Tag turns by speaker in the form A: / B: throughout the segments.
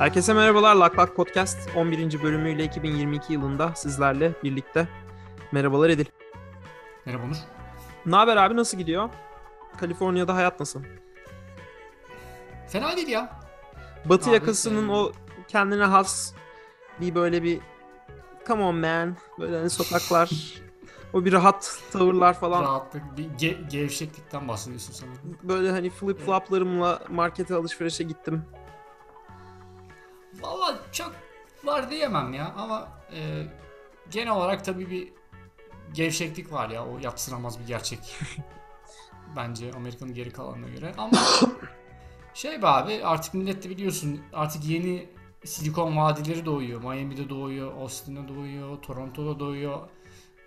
A: Herkese merhabalar. Lak Lak Podcast 11. bölümüyle 2022 yılında sizlerle birlikte. Merhabalar Edil.
B: Merhaba Onur.
A: Ne haber abi nasıl gidiyor? Kaliforniya'da hayat nasıl?
B: Fena değil ya.
A: Batı
B: Abi,
A: yakasının
B: e-
A: o kendine has bir böyle bir come on man böyle hani sokaklar o bir rahat tavırlar falan
B: Rahatlık, bir ge- gevşeklikten bahsediyorsun sanırım.
A: böyle hani flip floplarımla markete alışverişe gittim.
B: Valla çok var diyemem ya ama e, genel olarak tabii bir gevşeklik var ya o yatsınamaz bir gerçek. Bence Amerika'nın geri kalanına göre ama şey be abi artık millet de biliyorsun artık yeni silikon vadileri doğuyor. Miami'de doğuyor, Austin'de doğuyor, Toronto'da doğuyor.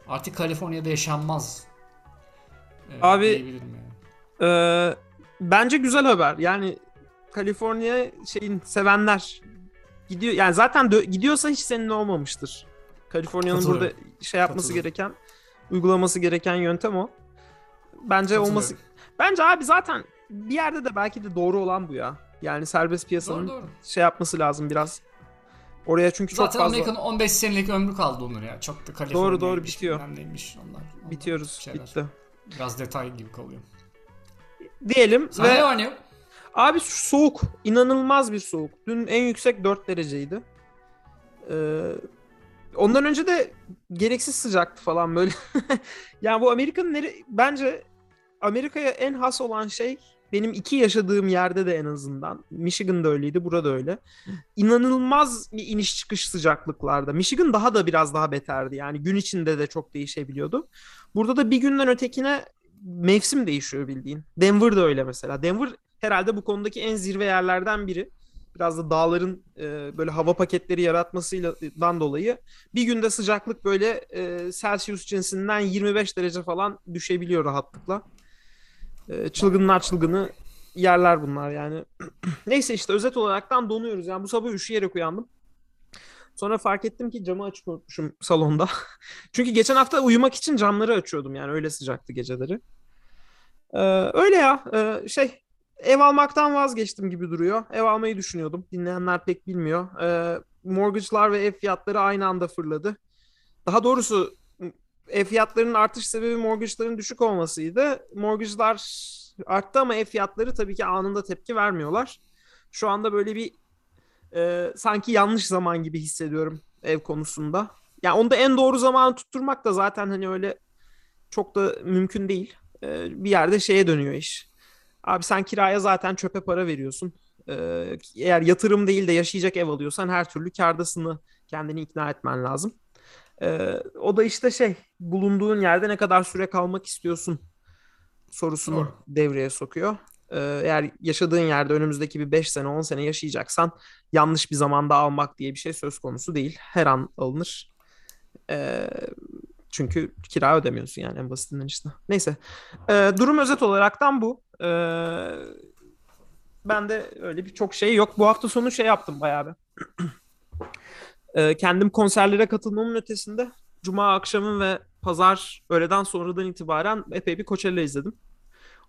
B: Artık Kaliforniya'da yaşanmaz. E,
A: Abi-
B: yani.
A: Ee, bence güzel haber. Yani Kaliforniya şeyin sevenler gidiyor. Yani zaten dö- gidiyorsa hiç senin olmamıştır. Kaliforniya'nın burada şey yapması gereken, uygulaması gereken yöntem o. Bence olması Bence abi zaten bir yerde de belki de doğru olan bu ya. Yani serbest piyasanın
B: Doğru doğru.
A: şey yapması lazım biraz. Oraya çünkü çok
B: Zaten
A: fazla
B: Amerika'nın 15 senelik ömrü kaldı Onur ya. Çok da Kaliforniya.
A: Doğru, doğru, bitiyor.
B: Neymiş onlar. onlar
A: bitiyoruz.
B: şeyler.
A: Bitti.
B: Biraz detay gibi kalıyor.
A: Diyelim
B: Sen
A: ve
B: ne yok?
A: Abi soğuk. inanılmaz bir soğuk. Dün en yüksek 4 dereceydi. Ee, ondan önce de gereksiz sıcaktı falan böyle. yani bu Amerika'nın nere... bence Amerika'ya en has olan şey benim iki yaşadığım yerde de en azından. Michigan'da öyleydi, burada öyle. İnanılmaz bir iniş çıkış sıcaklıklarda. Michigan daha da biraz daha beterdi. Yani gün içinde de çok değişebiliyordu. Burada da bir günden ötekine mevsim değişiyor bildiğin. Denver da öyle mesela. Denver herhalde bu konudaki en zirve yerlerden biri. Biraz da dağların e, böyle hava paketleri yaratmasından dolayı bir günde sıcaklık böyle e, Celsius cinsinden 25 derece falan düşebiliyor rahatlıkla. E, çılgınlar çılgını yerler bunlar yani. Neyse işte özet olaraktan donuyoruz. Yani bu sabah üşüyerek uyandım. Sonra fark ettim ki camı açık unutmuşum salonda. Çünkü geçen hafta uyumak için camları açıyordum yani öyle sıcaktı geceleri. Ee, öyle ya Ee, şey ev almaktan vazgeçtim gibi duruyor. Ev almayı düşünüyordum. Dinleyenler pek bilmiyor. Ee, mortgage'lar ve ev fiyatları aynı anda fırladı. Daha doğrusu ev fiyatlarının artış sebebi mortgage'ların düşük olmasıydı. Mortgage'lar arttı ama ev fiyatları tabii ki anında tepki vermiyorlar. Şu anda böyle bir e, sanki yanlış zaman gibi hissediyorum ev konusunda. Yani onu da en doğru zamanı tutturmak da zaten hani öyle çok da mümkün değil. E, bir yerde şeye dönüyor iş. Abi sen kiraya zaten çöpe para veriyorsun. E, eğer yatırım değil de yaşayacak ev alıyorsan her türlü kârdasını kendini ikna etmen lazım. E, o da işte şey bulunduğun yerde ne kadar süre kalmak istiyorsun sorusunu
B: Doğru.
A: devreye sokuyor. E, eğer yaşadığın yerde önümüzdeki bir 5 sene 10 sene yaşayacaksan yanlış bir zamanda almak diye bir şey söz konusu değil. Her an alınır. Çünkü kira ödemiyorsun yani en basitinden işte. Neyse. E, durum özet olaraktan bu. E, ben de öyle bir çok şey yok. Bu hafta sonu şey yaptım bayağı bir. E, kendim konserlere katılmamın ötesinde Cuma akşamı ve Pazar öğleden sonradan itibaren epey bir Coachella izledim.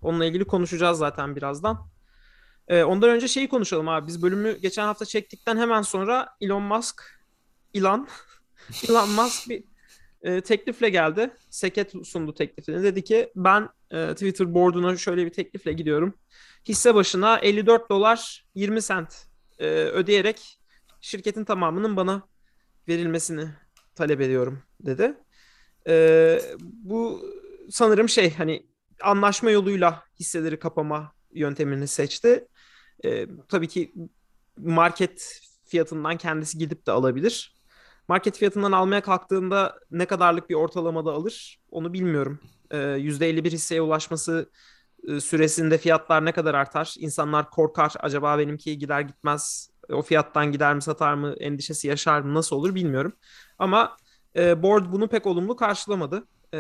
A: Onunla ilgili konuşacağız zaten birazdan. E, ondan önce şeyi konuşalım abi. Biz bölümü geçen hafta çektikten hemen sonra Elon Musk, Elon, Elon Musk bir e, teklifle geldi. Seket sundu teklifini. Dedi ki ben e, Twitter board'una şöyle bir teklifle gidiyorum. Hisse başına 54 dolar 20 sent e, ödeyerek şirketin tamamının bana verilmesini talep ediyorum dedi. E, bu sanırım şey hani anlaşma yoluyla hisseleri kapama yöntemini seçti. E, tabii ki market fiyatından kendisi gidip de alabilir. Market fiyatından almaya kalktığında ne kadarlık bir ortalamada alır onu bilmiyorum. Ee, %51 hisseye ulaşması e, süresinde fiyatlar ne kadar artar? İnsanlar korkar. Acaba benimki gider gitmez o fiyattan gider mi satar mı endişesi yaşar mı nasıl olur bilmiyorum. Ama e, board bunu pek olumlu karşılamadı. E,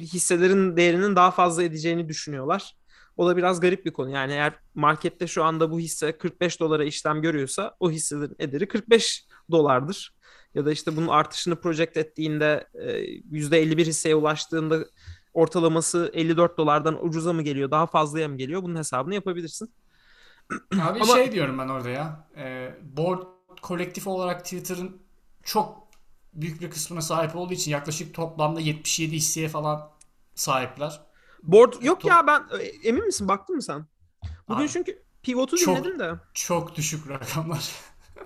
A: hisselerin değerinin daha fazla edeceğini düşünüyorlar. O da biraz garip bir konu. Yani eğer markette şu anda bu hisse 45 dolara işlem görüyorsa o hisselerin ederi 45 dolardır. Ya da işte bunun artışını project ettiğinde e, %51 hisseye ulaştığında ortalaması 54 dolardan ucuza mı geliyor, daha fazlaya mı geliyor? Bunun hesabını yapabilirsin.
B: Abi
A: Ama-
B: şey diyorum ben orada ya. E, board kolektif olarak Twitter'ın çok büyük bir kısmına sahip olduğu için yaklaşık toplamda 77 hisseye falan sahipler.
A: Board yok ya ben e, emin misin baktın mı sen? Bugün
B: Abi,
A: çünkü pivotu
B: çok-
A: dinledim de.
B: Çok düşük rakamlar.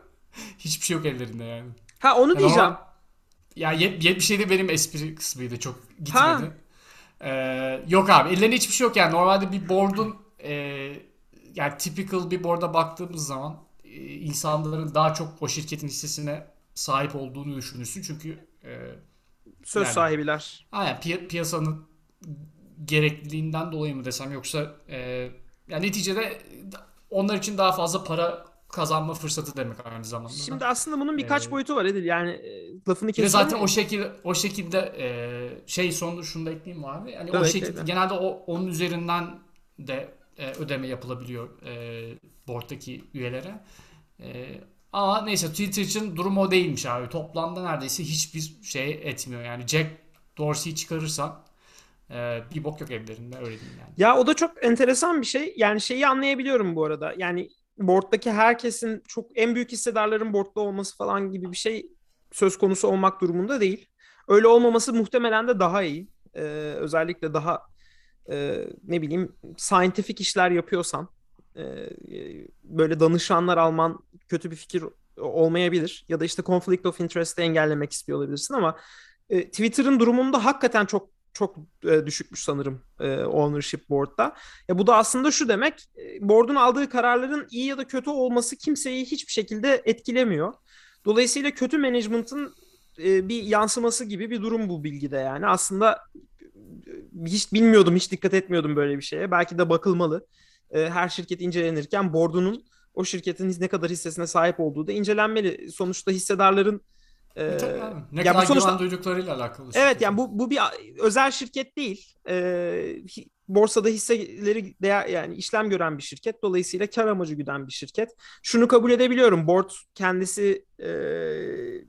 B: Hiçbir şey yok ellerinde yani.
A: Ha onu
B: Yani
A: diyeceğim.
B: ama- Ya yet- 77 benim espri kısmıydı. Çok gitmedi.
A: Ha.
B: Ee, yok abi ellerinde hiçbir şey yok yani. Normalde bir board'un e, yani typical bir board'a baktığımız zaman e, insanların daha çok o şirketin hissesine sahip olduğunu düşünürsün. Çünkü e,
A: Söz
B: yani-
A: sahibiler.
B: aynen, piy- piyasanın gerekliliğinden dolayı mı desem yoksa e, yani neticede onlar için daha fazla para kazanma fırsatı demek aynı zamanda. da.
A: Şimdi aslında bunun birkaç
B: Ee,
A: boyutu var Edil. Yani e, lafını kesiyorum.
B: zaten o şekil o şekilde e, şey sonunda şunu da ekleyeyim mi abi. O
A: Tabii,
B: şekilde
A: tabii.
B: genelde o onun üzerinden de e, ödeme yapılabiliyor e, board'daki üyelere. E, ama neyse Twitter için durum o değilmiş abi. Toplamda neredeyse hiçbir şey etmiyor. Yani Jack Dorsey'i çıkarırsan e, bir bok yok evlerinde öyle diyeyim yani.
A: Ya o da çok enteresan bir şey. Yani şeyi anlayabiliyorum bu arada. Yani board'daki herkesin çok en büyük hissedarların board'da olması falan gibi bir şey söz konusu olmak durumunda değil. Öyle olmaması muhtemelen de daha iyi. Ee, özellikle daha e, ne bileyim scientific işler yapıyorsan e, böyle danışanlar alman kötü bir fikir olmayabilir. Ya da işte conflict of interest'i engellemek istiyor olabilirsin ama e, Twitter'ın durumunda hakikaten çok çok e, düşükmüş sanırım e, ownership board'da. Ya bu da aslında şu demek, e, board'un aldığı kararların iyi ya da kötü olması kimseyi hiçbir şekilde etkilemiyor. Dolayısıyla kötü management'ın e, bir yansıması gibi bir durum bu bilgide yani. Aslında e, hiç bilmiyordum, hiç dikkat etmiyordum böyle bir şeye. Belki de bakılmalı. E, her şirket incelenirken board'unun o şirketin ne kadar hissesine sahip olduğu da incelenmeli. Sonuçta hissedarların e,
B: Tabii abi. Ne
A: ya bu
B: kadar
A: sonuçta-
B: güven duyduklarıyla alakalı.
A: Evet
B: şirket.
A: yani bu bu bir özel şirket değil. Ee, borsada hisseleri değer yani işlem gören bir şirket. Dolayısıyla kar amacı güden bir şirket. Şunu kabul edebiliyorum. Board kendisi e,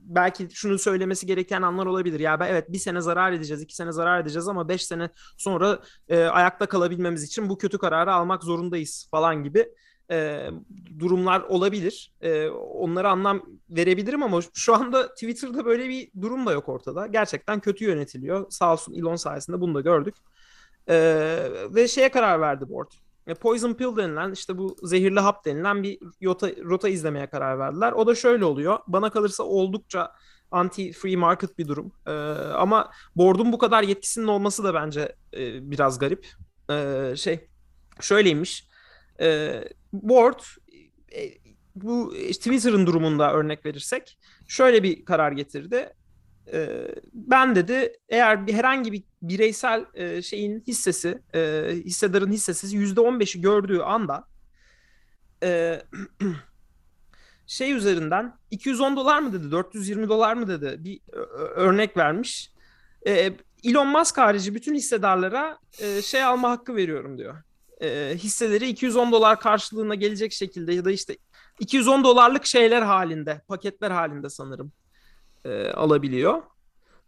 A: belki şunu söylemesi gereken anlar olabilir. Ya ben evet bir sene zarar edeceğiz, iki sene zarar edeceğiz ama beş sene sonra e, ayakta kalabilmemiz için bu kötü kararı almak zorundayız falan gibi e, durumlar olabilir. E, onlara anlam verebilirim ama şu anda Twitter'da böyle bir durum da yok ortada. Gerçekten kötü yönetiliyor. Sağ olsun Elon sayesinde bunu da gördük. E, ve şeye karar verdi board. E, Poison Pill denilen işte bu zehirli hap denilen bir rota, rota izlemeye karar verdiler. O da şöyle oluyor. Bana kalırsa oldukça anti free market bir durum. E, ama board'un bu kadar yetkisinin olması da bence e, biraz garip. E, şey şöyleymiş. E, board e, bu Twitter'ın durumunda örnek verirsek şöyle bir karar getirdi. E, ben dedi eğer herhangi bir bireysel e, şeyin hissesi, e, hissedarın hissesi %15'i gördüğü anda e, şey üzerinden 210 dolar mı dedi, 420 dolar mı dedi bir örnek vermiş. E, Elon Musk harici bütün hissedarlara e, şey alma hakkı veriyorum diyor e, hisseleri 210 dolar karşılığına gelecek şekilde ya da işte 210 dolarlık şeyler halinde, paketler halinde sanırım e, alabiliyor.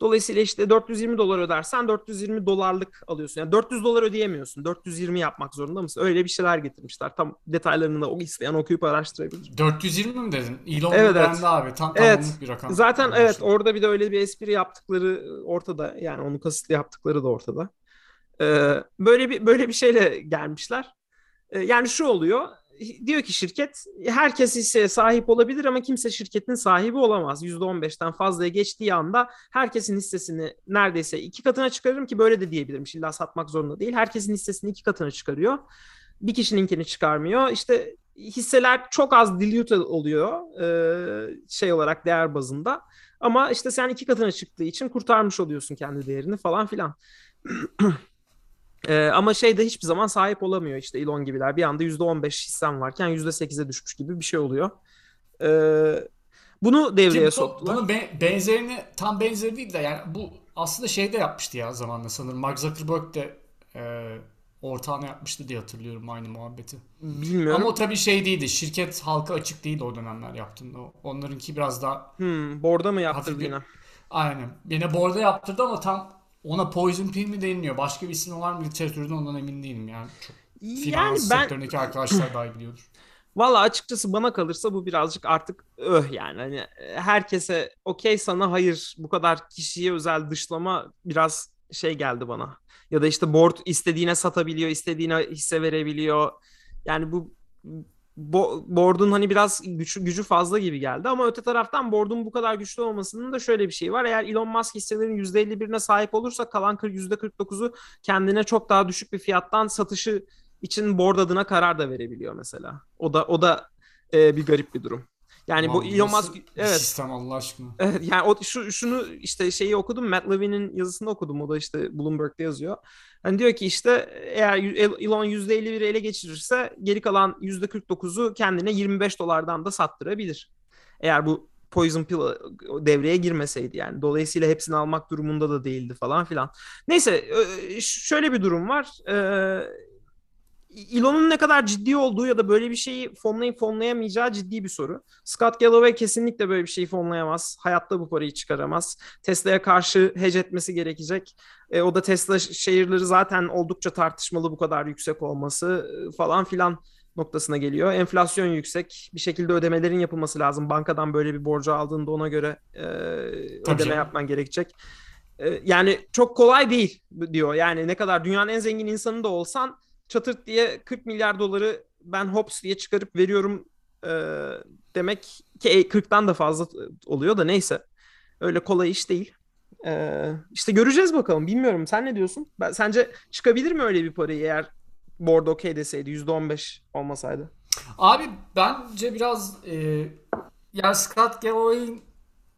A: Dolayısıyla işte 420 dolar ödersen 420 dolarlık alıyorsun. Yani 400 dolar ödeyemiyorsun. 420 yapmak zorunda mısın? Öyle bir şeyler getirmişler. Tam detaylarını da o isteyen okuyup araştırabilir.
B: 420 mi dedin? Elon
A: Evet,
B: evet,
A: evet.
B: bende abi. Tam,
A: Evet.
B: tamamlık bir rakam.
A: Zaten evet orada bir de öyle bir espri yaptıkları ortada. Yani onu kasıtlı yaptıkları da ortada. Ee, böyle bir böyle bir şeyle gelmişler. Ee, yani şu oluyor. Diyor ki şirket herkes hisseye sahip olabilir ama kimse şirketin sahibi olamaz. %15'ten fazlaya geçtiği anda herkesin hissesini neredeyse iki katına çıkarırım ki böyle de diyebilirim. İlla satmak zorunda değil. Herkesin hissesini iki katına çıkarıyor. Bir kişininkini çıkarmıyor. İşte hisseler çok az dilute oluyor e, şey olarak değer bazında. Ama işte sen iki katına çıktığı için kurtarmış oluyorsun kendi değerini falan filan. Ee, ama şeyde hiçbir zaman sahip olamıyor işte Elon gibiler. Bir anda %15 hissem varken %8'e düşmüş gibi bir şey oluyor. Ee, bunu devreye
B: bu-
A: soktular.
B: Bunun be- benzerini tam benzeri değil de yani bu aslında şeyde yapmıştı ya zamanla sanırım. Mark Zuckerberg de e, ortağına yapmıştı diye hatırlıyorum aynı muhabbeti.
A: Bilmiyorum.
B: Ama o tabii şey değildi. Şirket halka açık değildi o dönemler yaptığında. Onlarınki biraz daha
A: Hmm, borda mı yaptırdı
B: bir...
A: yine?
B: Aynen. Yine board'a yaptırdı ama tam ona Poison Pill mi deniliyor? Başka bir ismi var mı literatürde ondan emin değilim yani. Çok
A: Yani ben
B: sektöründeki arkadaşlar daha iyi biliyordur.
A: Valla açıkçası bana kalırsa bu birazcık artık öh yani. Hani e, herkese okey sana hayır bu kadar kişiye özel dışlama biraz şey geldi bana. Ya da işte board istediğine satabiliyor, istediğine hisse verebiliyor. Yani bu bo board'un hani biraz gücü, gücü fazla gibi geldi ama öte taraftan board'un bu kadar güçlü olmasının da şöyle bir şey var. Eğer Elon Musk hisselerin %51'ine sahip olursa kalan %49'u kendine çok daha düşük bir fiyattan satışı için board adına karar da verebiliyor mesela. O da o da e, bir garip bir durum. Yani Aman, bu Elon Musk
B: evet. Sistem Allah aşkına.
A: Evet yani o şu şunu işte şeyi okudum Matt Levin'in yazısını okudum. O da işte Bloomberg'de yazıyor. Hani diyor ki işte eğer Elon %51'i ele geçirirse geri kalan %49'u kendine 25 dolardan da sattırabilir. Eğer bu Poison Pill devreye girmeseydi yani. Dolayısıyla hepsini almak durumunda da değildi falan filan. Neyse şöyle bir durum var. Elon'un ne kadar ciddi olduğu ya da böyle bir şeyi fonlayıp fonlayamayacağı ciddi bir soru. Scott Galloway kesinlikle böyle bir şeyi fonlayamaz. Hayatta bu parayı çıkaramaz. Tesla'ya karşı hedge etmesi gerekecek. E, o da Tesla şehirleri zaten oldukça tartışmalı bu kadar yüksek olması e, falan filan noktasına geliyor. Enflasyon yüksek. Bir şekilde ödemelerin yapılması lazım. Bankadan böyle bir borcu aldığında ona göre e, ödeme canım. yapman gerekecek. E, yani çok kolay değil diyor. Yani ne kadar dünyanın en zengin insanı da olsan çatırt diye 40 milyar doları ben hops diye çıkarıp veriyorum e, demek ki 40'tan da fazla oluyor da neyse. Öyle kolay iş değil. E, işte göreceğiz bakalım. Bilmiyorum. Sen ne diyorsun? Ben, sence çıkabilir mi öyle bir parayı eğer board okey deseydi %15 olmasaydı?
B: Abi bence biraz e, yani Scott Galloway'in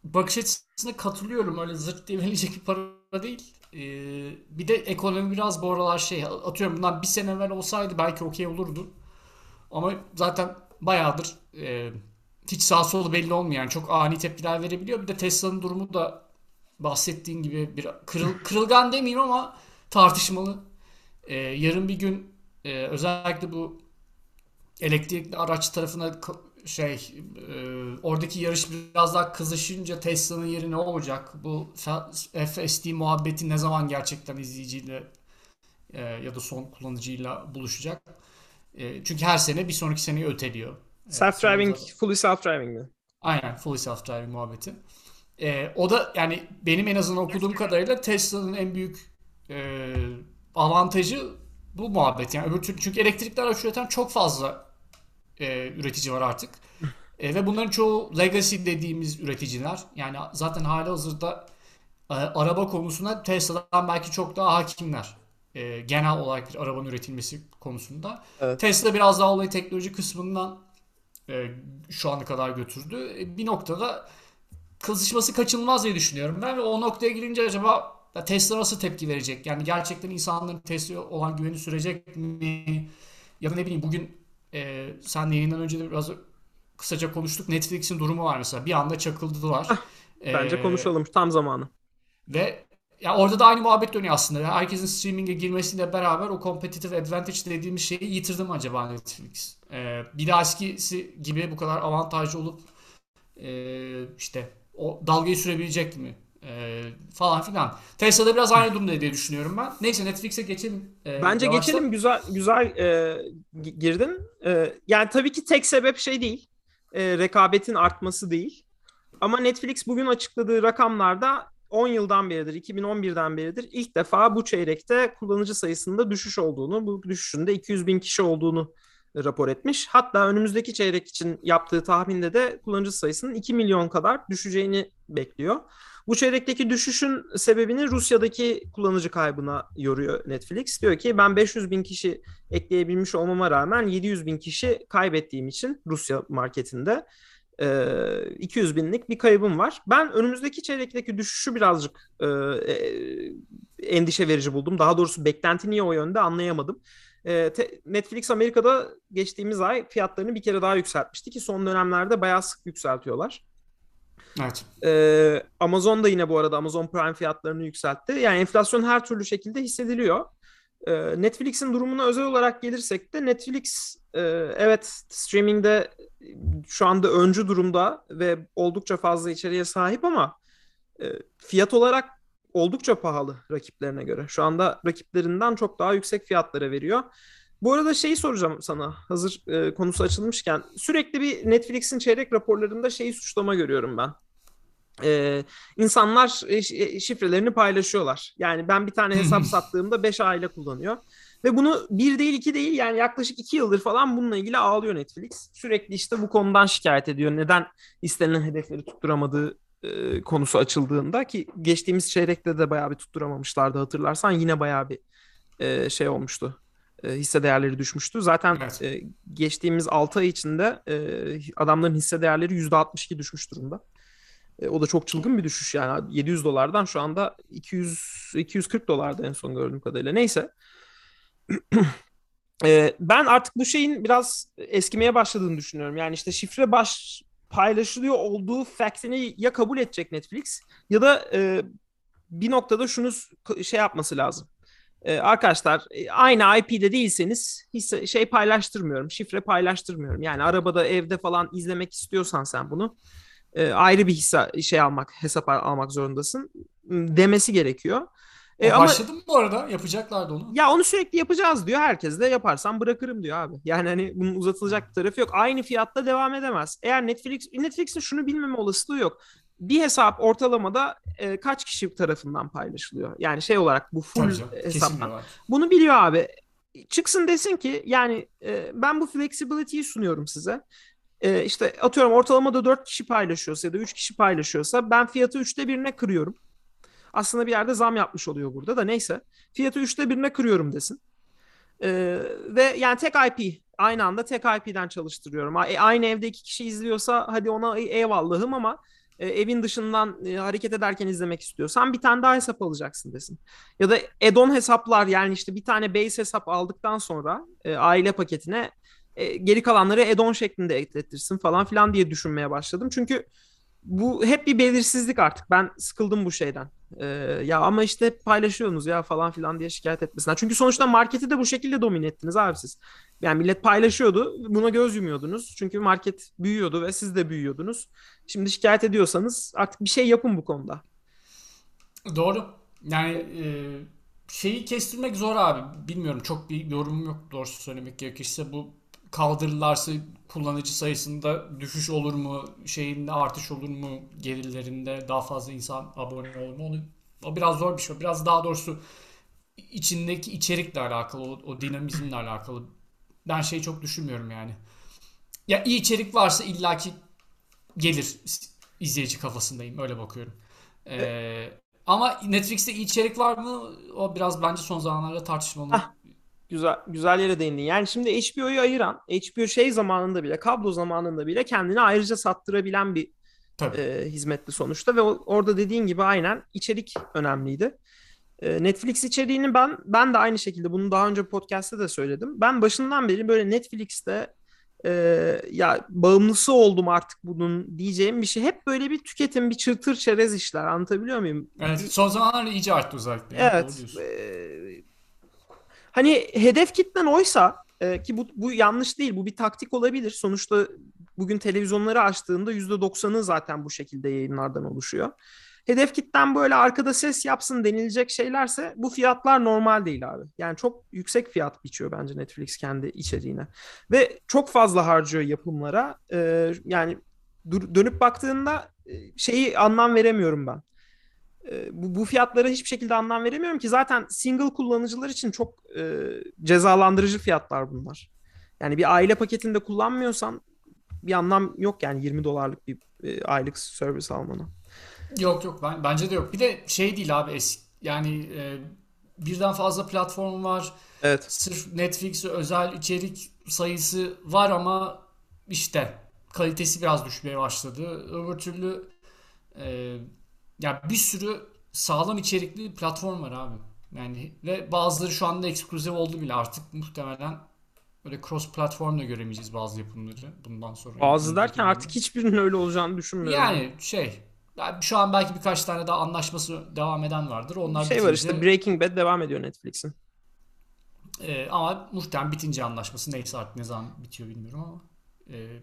B: bakış açısına katılıyorum. Öyle zırt diye bir para değil. Ee, bir de ekonomi biraz bu aralar şey atıyorum bundan bir sene evvel olsaydı belki okey olurdu. Ama zaten bayağıdır e, hiç sağ solu belli olmuyor. Yani çok ani tepkiler verebiliyor. Bir de Tesla'nın durumu da bahsettiğin gibi bir kırıl, kırılgan demeyeyim ama tartışmalı. Ee, yarın bir gün e, özellikle bu elektrikli araç tarafına şey e, oradaki yarış biraz daha kızışınca Tesla'nın yeri ne olacak? Bu FSD muhabbeti ne zaman gerçekten izleyiciyle e, ya da son kullanıcıyla buluşacak? E, çünkü her sene bir sonraki seneyi öteliyor.
A: Self-driving, e, fully self-driving mi?
B: Aynen, fully self-driving muhabbeti. E, o da yani benim en azından okuduğum kadarıyla Tesla'nın en büyük e, avantajı bu muhabbet. Yani öbür türlü çünkü elektrikli araç üreten çok fazla e, üretici var artık. E, ve bunların çoğu legacy dediğimiz üreticiler. Yani zaten hali hazırda e, araba konusunda Tesla'dan belki çok daha hakimler. E, genel olarak bir arabanın üretilmesi konusunda. Evet. Tesla biraz daha olayı teknoloji kısmından e, şu ana kadar götürdü. E, bir noktada kızışması kaçınılmaz diye düşünüyorum ben ve o noktaya gelince acaba Tesla nasıl tepki verecek? Yani gerçekten insanların Tesla'ya olan güveni sürecek mi? Ya da ne bileyim bugün e, sen yayından önce de biraz kısaca konuştuk. Netflix'in durumu var mesela. Bir anda çakıldılar.
A: Bence ee, konuşalım. Tam zamanı.
B: Ve ya orada da aynı muhabbet dönüyor aslında. Herkesin streaming'e girmesiyle beraber o competitive advantage dediğimiz şeyi yitirdi mi acaba Netflix? Ee, bir daha eskisi gibi bu kadar avantajlı olup e, işte o dalgayı sürebilecek mi? E, falan filan. Tesla'da biraz aynı durumda diye düşünüyorum ben. Neyse Netflix'e geçelim.
A: E, Bence yavaşta. geçelim. Güzel güzel e, girdin. E, yani tabii ki tek sebep şey değil. E, rekabetin artması değil. Ama Netflix bugün açıkladığı rakamlarda 10 yıldan beridir, 2011'den beridir ilk defa bu çeyrekte kullanıcı sayısında düşüş olduğunu, bu düşüşün de 200 bin kişi olduğunu rapor etmiş. Hatta önümüzdeki çeyrek için yaptığı tahminde de kullanıcı sayısının 2 milyon kadar düşeceğini bekliyor. Bu çeyrekteki düşüşün sebebini Rusya'daki kullanıcı kaybına yoruyor Netflix. Diyor ki ben 500 bin kişi ekleyebilmiş olmama rağmen 700 bin kişi kaybettiğim için Rusya marketinde 200 binlik bir kaybım var. Ben önümüzdeki çeyrekteki düşüşü birazcık e, endişe verici buldum. Daha doğrusu beklenti niye o yönde anlayamadım. Netflix Amerika'da geçtiğimiz ay fiyatlarını bir kere daha yükseltmişti ki son dönemlerde bayağı sık yükseltiyorlar.
B: Evet.
A: Ee, Amazon da yine bu arada Amazon Prime fiyatlarını yükseltti. Yani enflasyon her türlü şekilde hissediliyor. Ee, Netflix'in durumuna özel olarak gelirsek de Netflix e, evet streamingde şu anda öncü durumda ve oldukça fazla içeriğe sahip ama e, fiyat olarak oldukça pahalı rakiplerine göre. Şu anda rakiplerinden çok daha yüksek fiyatlara veriyor. Bu arada şeyi soracağım sana hazır e, konusu açılmışken. Sürekli bir Netflix'in çeyrek raporlarında şeyi suçlama görüyorum ben. Ee, insanlar e, şifrelerini paylaşıyorlar. Yani ben bir tane hesap sattığımda 5 aile kullanıyor. Ve bunu bir değil iki değil yani yaklaşık iki yıldır falan bununla ilgili ağlıyor Netflix. Sürekli işte bu konudan şikayet ediyor. Neden istenilen hedefleri tutturamadığı e, konusu açıldığında ki geçtiğimiz çeyrekte de bayağı bir tutturamamışlardı hatırlarsan yine bayağı bir e, şey olmuştu. E, hisse değerleri düşmüştü. Zaten
B: Evet.
A: e, geçtiğimiz 6 ay içinde e, adamların hisse değerleri %62 düşmüş durumda. E, o da çok çılgın bir düşüş yani 700 dolardan şu anda 200 240 dolarda en son gördüğüm kadarıyla. Neyse. E, ben artık bu şeyin biraz eskimeye başladığını düşünüyorum. Yani işte şifre baş paylaşılıyor olduğu faktini ya kabul edecek Netflix ya da e, bir noktada şunu şey yapması lazım. E, arkadaşlar e, aynı IP'de değilseniz hisse, şey paylaştırmıyorum, şifre paylaştırmıyorum. Yani arabada, evde falan izlemek istiyorsan sen bunu e, ayrı bir hisse şey almak, hesap al- almak zorundasın demesi gerekiyor. E, ama
B: başladı mı bu arada? Yapacaklardı onu.
A: ya onu sürekli yapacağız diyor. Herkes de yaparsam bırakırım diyor abi. Yani hani bunun uzatılacak bir tarafı yok. Aynı fiyatta devam edemez. Eğer Netflix Netflix'in şunu bilmeme olasılığı yok. Bir hesap ortalamada e, kaç kişi tarafından paylaşılıyor? Yani şey olarak bu full
B: Tabii
A: hesaptan. Bunu biliyor abi. Çıksın desin ki yani e, ben bu flexibility'yi sunuyorum size. E, işte atıyorum ortalamada 4 kişi paylaşıyorsa ya da 3 kişi paylaşıyorsa ben fiyatı 3'te birine kırıyorum. Aslında bir yerde zam yapmış oluyor burada da neyse. Fiyatı 3'te birine kırıyorum desin. E, ve yani tek IP aynı anda tek IP'den çalıştırıyorum. E, aynı evde iki kişi izliyorsa hadi ona e- eyvallahım ama e, evin dışından e, hareket ederken izlemek istiyorsan bir tane daha hesap alacaksın desin. Ya da add-on hesaplar yani işte bir tane base hesap aldıktan sonra e, aile paketine e, geri kalanları add-on şeklinde eklettirsin falan filan diye düşünmeye başladım. Çünkü bu hep bir belirsizlik artık. Ben sıkıldım bu şeyden. E, ya ama işte paylaşıyorsunuz ya falan filan diye şikayet etmesinden. Çünkü sonuçta marketi de bu şekilde domine ettiniz abi siz. Yani millet paylaşıyordu. Buna göz yumuyordunuz. Çünkü market büyüyordu ve siz de büyüyordunuz. Şimdi şikayet ediyorsanız artık bir şey yapın bu konuda.
B: Doğru. Yani e, şeyi kestirmek zor abi. Bilmiyorum çok bir yorumum yok doğrusu söylemek gerekirse. Bu kaldırırlarsa kullanıcı sayısında düşüş olur mu? Şeyinde artış olur mu? Gelirlerinde daha fazla insan abone olur mu? Onu, o biraz zor bir şey. Biraz daha doğrusu içindeki içerikle alakalı, o, o dinamizmle alakalı. Ben şeyi çok düşünmüyorum yani. Ya iyi içerik varsa illaki gelir izleyici kafasındayım. Öyle bakıyorum. Ee, ama Netflix'te iyi içerik var mı? O biraz bence son zamanlarda tartışmalı.
A: Hah. Güzel güzel yere değindin. Yani şimdi HBO'yu ayıran, HBO şey zamanında bile, kablo zamanında bile kendini ayrıca sattırabilen bir
B: Tabii.
A: e, hizmetti sonuçta ve o- orada dediğin gibi aynen içerik önemliydi. E, Netflix içeriğini ben ben de aynı şekilde bunu daha önce podcast'te de söyledim. Ben başından beri böyle Netflix'te e, ya bağımlısı oldum artık bunun diyeceğim bir şey. Hep böyle bir tüketim, bir çıtır çerez işler. Anlatabiliyor muyum?
B: Evet, son zamanlarda iyice arttı özellikle.
A: Evet. e, hani hedef kitlen oysa e, ki bu, bu yanlış değil. Bu bir taktik olabilir. Sonuçta bugün televizyonları açtığında %90'ı zaten bu şekilde yayınlardan oluşuyor. Hedef kitlen böyle arkada ses yapsın denilecek şeylerse bu fiyatlar normal değil abi. Yani çok yüksek fiyat biçiyor bence Netflix kendi içeriğine. Ve çok fazla harcıyor yapımlara. E, yani dönüp baktığında e, şeyi anlam veremiyorum ben. E, bu, bu fiyatlara hiçbir şekilde anlam veremiyorum ki zaten single kullanıcılar için çok e, cezalandırıcı fiyatlar bunlar. Yani bir aile paketinde kullanmıyorsan bir anlam yok yani 20 dolarlık bir e, aylık servis almana.
B: Yok yok ben, bence de yok. Bir de şey değil abi eski yani e, birden fazla platform var.
A: Evet.
B: Sırf Netflix'e özel içerik sayısı var ama işte kalitesi biraz düşmeye başladı. Öbür türlü e, ya bir sürü sağlam içerikli platform var abi. Yani ve bazıları şu anda ekskluziv oldu bile artık muhtemelen böyle cross platform da göremeyeceğiz bazı yapımları bundan sonra.
A: Bazı derken artık hiçbirinin öyle olacağını düşünmüyorum.
B: yani şey şu an belki birkaç tane daha anlaşması devam eden vardır. Onlar
A: şey var işte Breaking Bad devam ediyor Netflix'in.
B: Ee, ama muhtemelen bitince anlaşması neyse artık ne zaman bitiyor bilmiyorum ama e,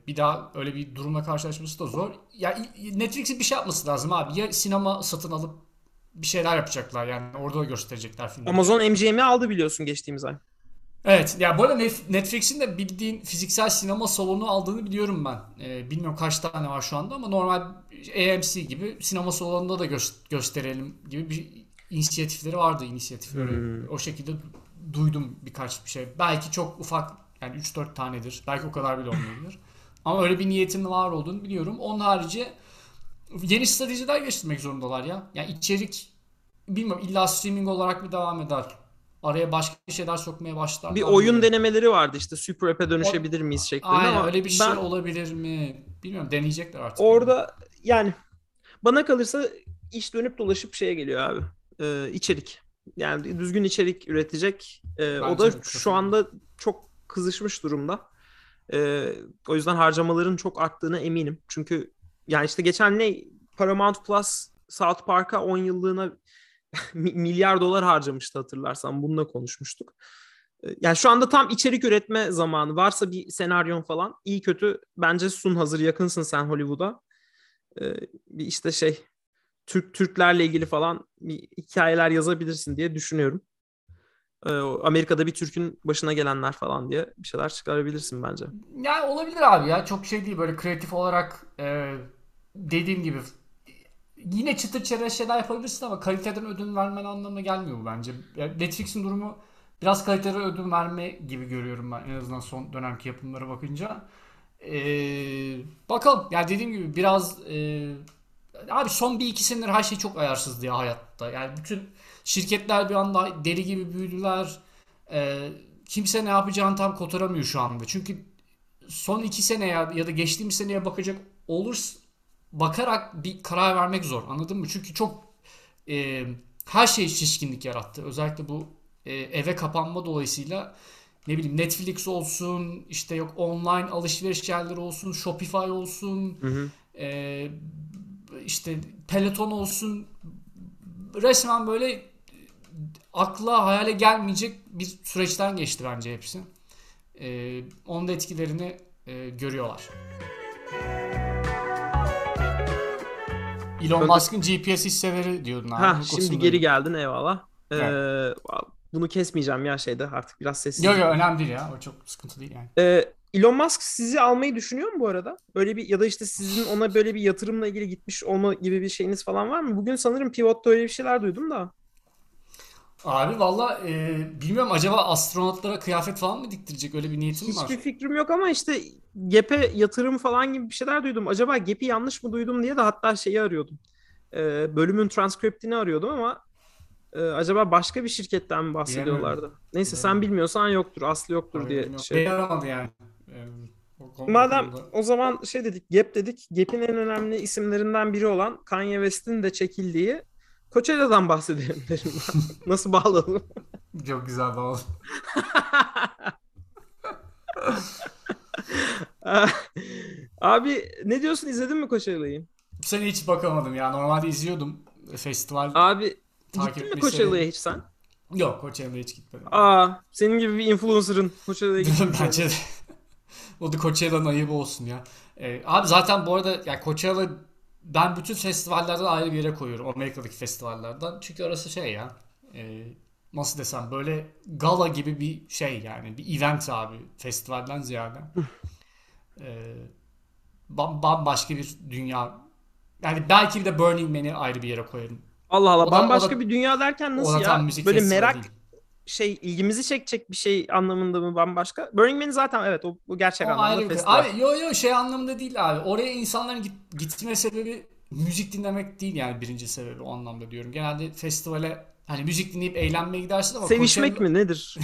B: bir daha öyle bir durumla karşılaşması da zor. Ya Netflix'in bir şey yapması lazım abi. Ya sinema satın alıp bir şeyler yapacaklar yani orada da gösterecekler filmleri.
A: Amazon MGM'i aldı biliyorsun geçtiğimiz ay.
B: Evet ya bu arada Netflix'in de bildiğin fiziksel sinema salonu aldığını biliyorum ben. Ee, bilmiyorum kaç tane var şu anda ama normal AMC gibi sinema salonunda da gö- gösterelim gibi bir inisiyatifleri vardı inisiyatifleri. Hmm. O şekilde duydum birkaç bir şey. Belki çok ufak yani 3-4 tanedir. Belki o kadar bile olmayabilir. ama öyle bir niyetin var olduğunu biliyorum. Onun harici yeni stratejiler geliştirmek zorundalar ya. Yani içerik bilmiyorum illa streaming olarak mı devam eder? Araya başka şeyler sokmaya başlar.
A: Bir oyun mi? denemeleri vardı işte Super App'e dönüşebilir miyiz şeklinde
B: Aynen,
A: ama
B: öyle bir şey olabilir mi? Bilmiyorum deneyecekler artık.
A: Orada yani bana kalırsa iş dönüp dolaşıp şeye geliyor abi. Ee, içerik. Yani düzgün içerik üretecek. Ee, o da şu anda çok kızışmış durumda. Ee, o yüzden harcamaların çok arttığına eminim. Çünkü yani işte geçen ne Paramount Plus South Park'a 10 yıllığına milyar dolar harcamıştı hatırlarsan. Bununla konuşmuştuk. Ee, yani şu anda tam içerik üretme zamanı. Varsa bir senaryon falan iyi kötü bence sun hazır yakınsın sen Hollywood'a. Ee, bir işte şey Türk Türklerle ilgili falan bir hikayeler yazabilirsin diye düşünüyorum. Ee, Amerika'da bir Türk'ün başına gelenler falan diye bir şeyler çıkarabilirsin bence.
B: Yani olabilir abi ya çok şey değil böyle kreatif olarak e, dediğim gibi yine çıtır çerez şeyler yapabilirsin ama kaliteden ödün vermen anlamına gelmiyor bu bence. Netflix'in durumu biraz kaliteden ödün verme gibi görüyorum ben en azından son dönemki yapımlara bakınca. Ee, bakalım. Yani dediğim gibi biraz e, abi son bir iki senedir her şey çok ayarsızdı ya hayatta. Yani bütün şirketler bir anda deli gibi büyüdüler. Ee, kimse ne yapacağını tam kotaramıyor şu anda. Çünkü son iki sene ya, ya da geçtiğimiz seneye bakacak olursa bakarak bir karar vermek zor. Anladın mı? Çünkü çok e, her şey şişkinlik yarattı. Özellikle bu e, eve kapanma dolayısıyla ne bileyim Netflix olsun, işte yok online alışveriş yerleri olsun, Shopify olsun, hı hı. E, işte Peloton olsun. Resmen böyle akla hayale gelmeyecek bir süreçten geçti bence hepsi. E, onun da etkilerini e, görüyorlar. Elon Musk'ın GPS hisseleri diyordun abi.
A: Ha, şimdi geri geldin eyvallah. Ee, evet. Bunu kesmeyeceğim ya şeyde artık biraz sessiz.
B: Yok yok önemli değil ya. O çok sıkıntı değil yani.
A: Ee, Elon Musk sizi almayı düşünüyor mu bu arada? Böyle bir ya da işte sizin ona böyle bir yatırımla ilgili gitmiş olma gibi bir şeyiniz falan var mı? Bugün sanırım Pivot'ta öyle bir şeyler duydum da.
B: Abi valla e, bilmiyorum acaba astronotlara kıyafet falan mı diktirecek öyle bir niyetim var?
A: Hiçbir fikrim yok ama işte GEP'e yatırım falan gibi bir şeyler duydum. Acaba GEP'i yanlış mı duydum diye de hatta şeyi arıyordum. E, bölümün transkriptini arıyordum ama e, acaba başka bir şirketten mi bahsediyorlardı? Bilmiyorum. Neyse sen bilmiyorsan yoktur, aslı yoktur Hayır, diye
B: bilmiyorum. şey. Yani.
A: Madem o zaman şey dedik, GEP dedik. GEP'in en önemli isimlerinden biri olan Kanye West'in de çekildiği Coachella'dan bahsedelim derim ben. Nasıl bağladım?
B: Çok güzel bağladın.
A: Abi ne diyorsun izledin mi Coachella'yı?
B: Bu sene hiç bakamadım ya. Normalde izliyordum festival.
A: Abi gittin mi Coachella'ya hiç sen?
B: Yok Coachella'ya hiç gitmedim.
A: Aa senin gibi bir influencer'ın Coachella'ya
B: gitmiş. Bence de. o da Coachella'nın ayıbı olsun ya. Ee, abi zaten bu arada yani Coachella ben bütün festivallerden ayrı bir yere koyuyorum. Amerika'daki festivallerden. Çünkü orası şey ya. E, nasıl desem böyle gala gibi bir şey yani. Bir event abi. Festivalden ziyade. e, bambaşka bir dünya. Yani belki de Burning Man'i ayrı bir yere koyarım.
A: Allah Allah. O bambaşka da, bir dünya derken nasıl ya? Böyle merak değil. Şey ilgimizi çekecek bir şey anlamında mı bambaşka? Burning Man zaten evet o, o gerçek o anlamda festival.
B: Abi yo yo şey anlamında değil abi. Oraya insanların git, gitme sebebi müzik dinlemek değil yani birinci sebebi o anlamda diyorum. Genelde festivale hani müzik dinleyip eğlenmeye gidersin ama
A: sevişmek Coachella, mi nedir?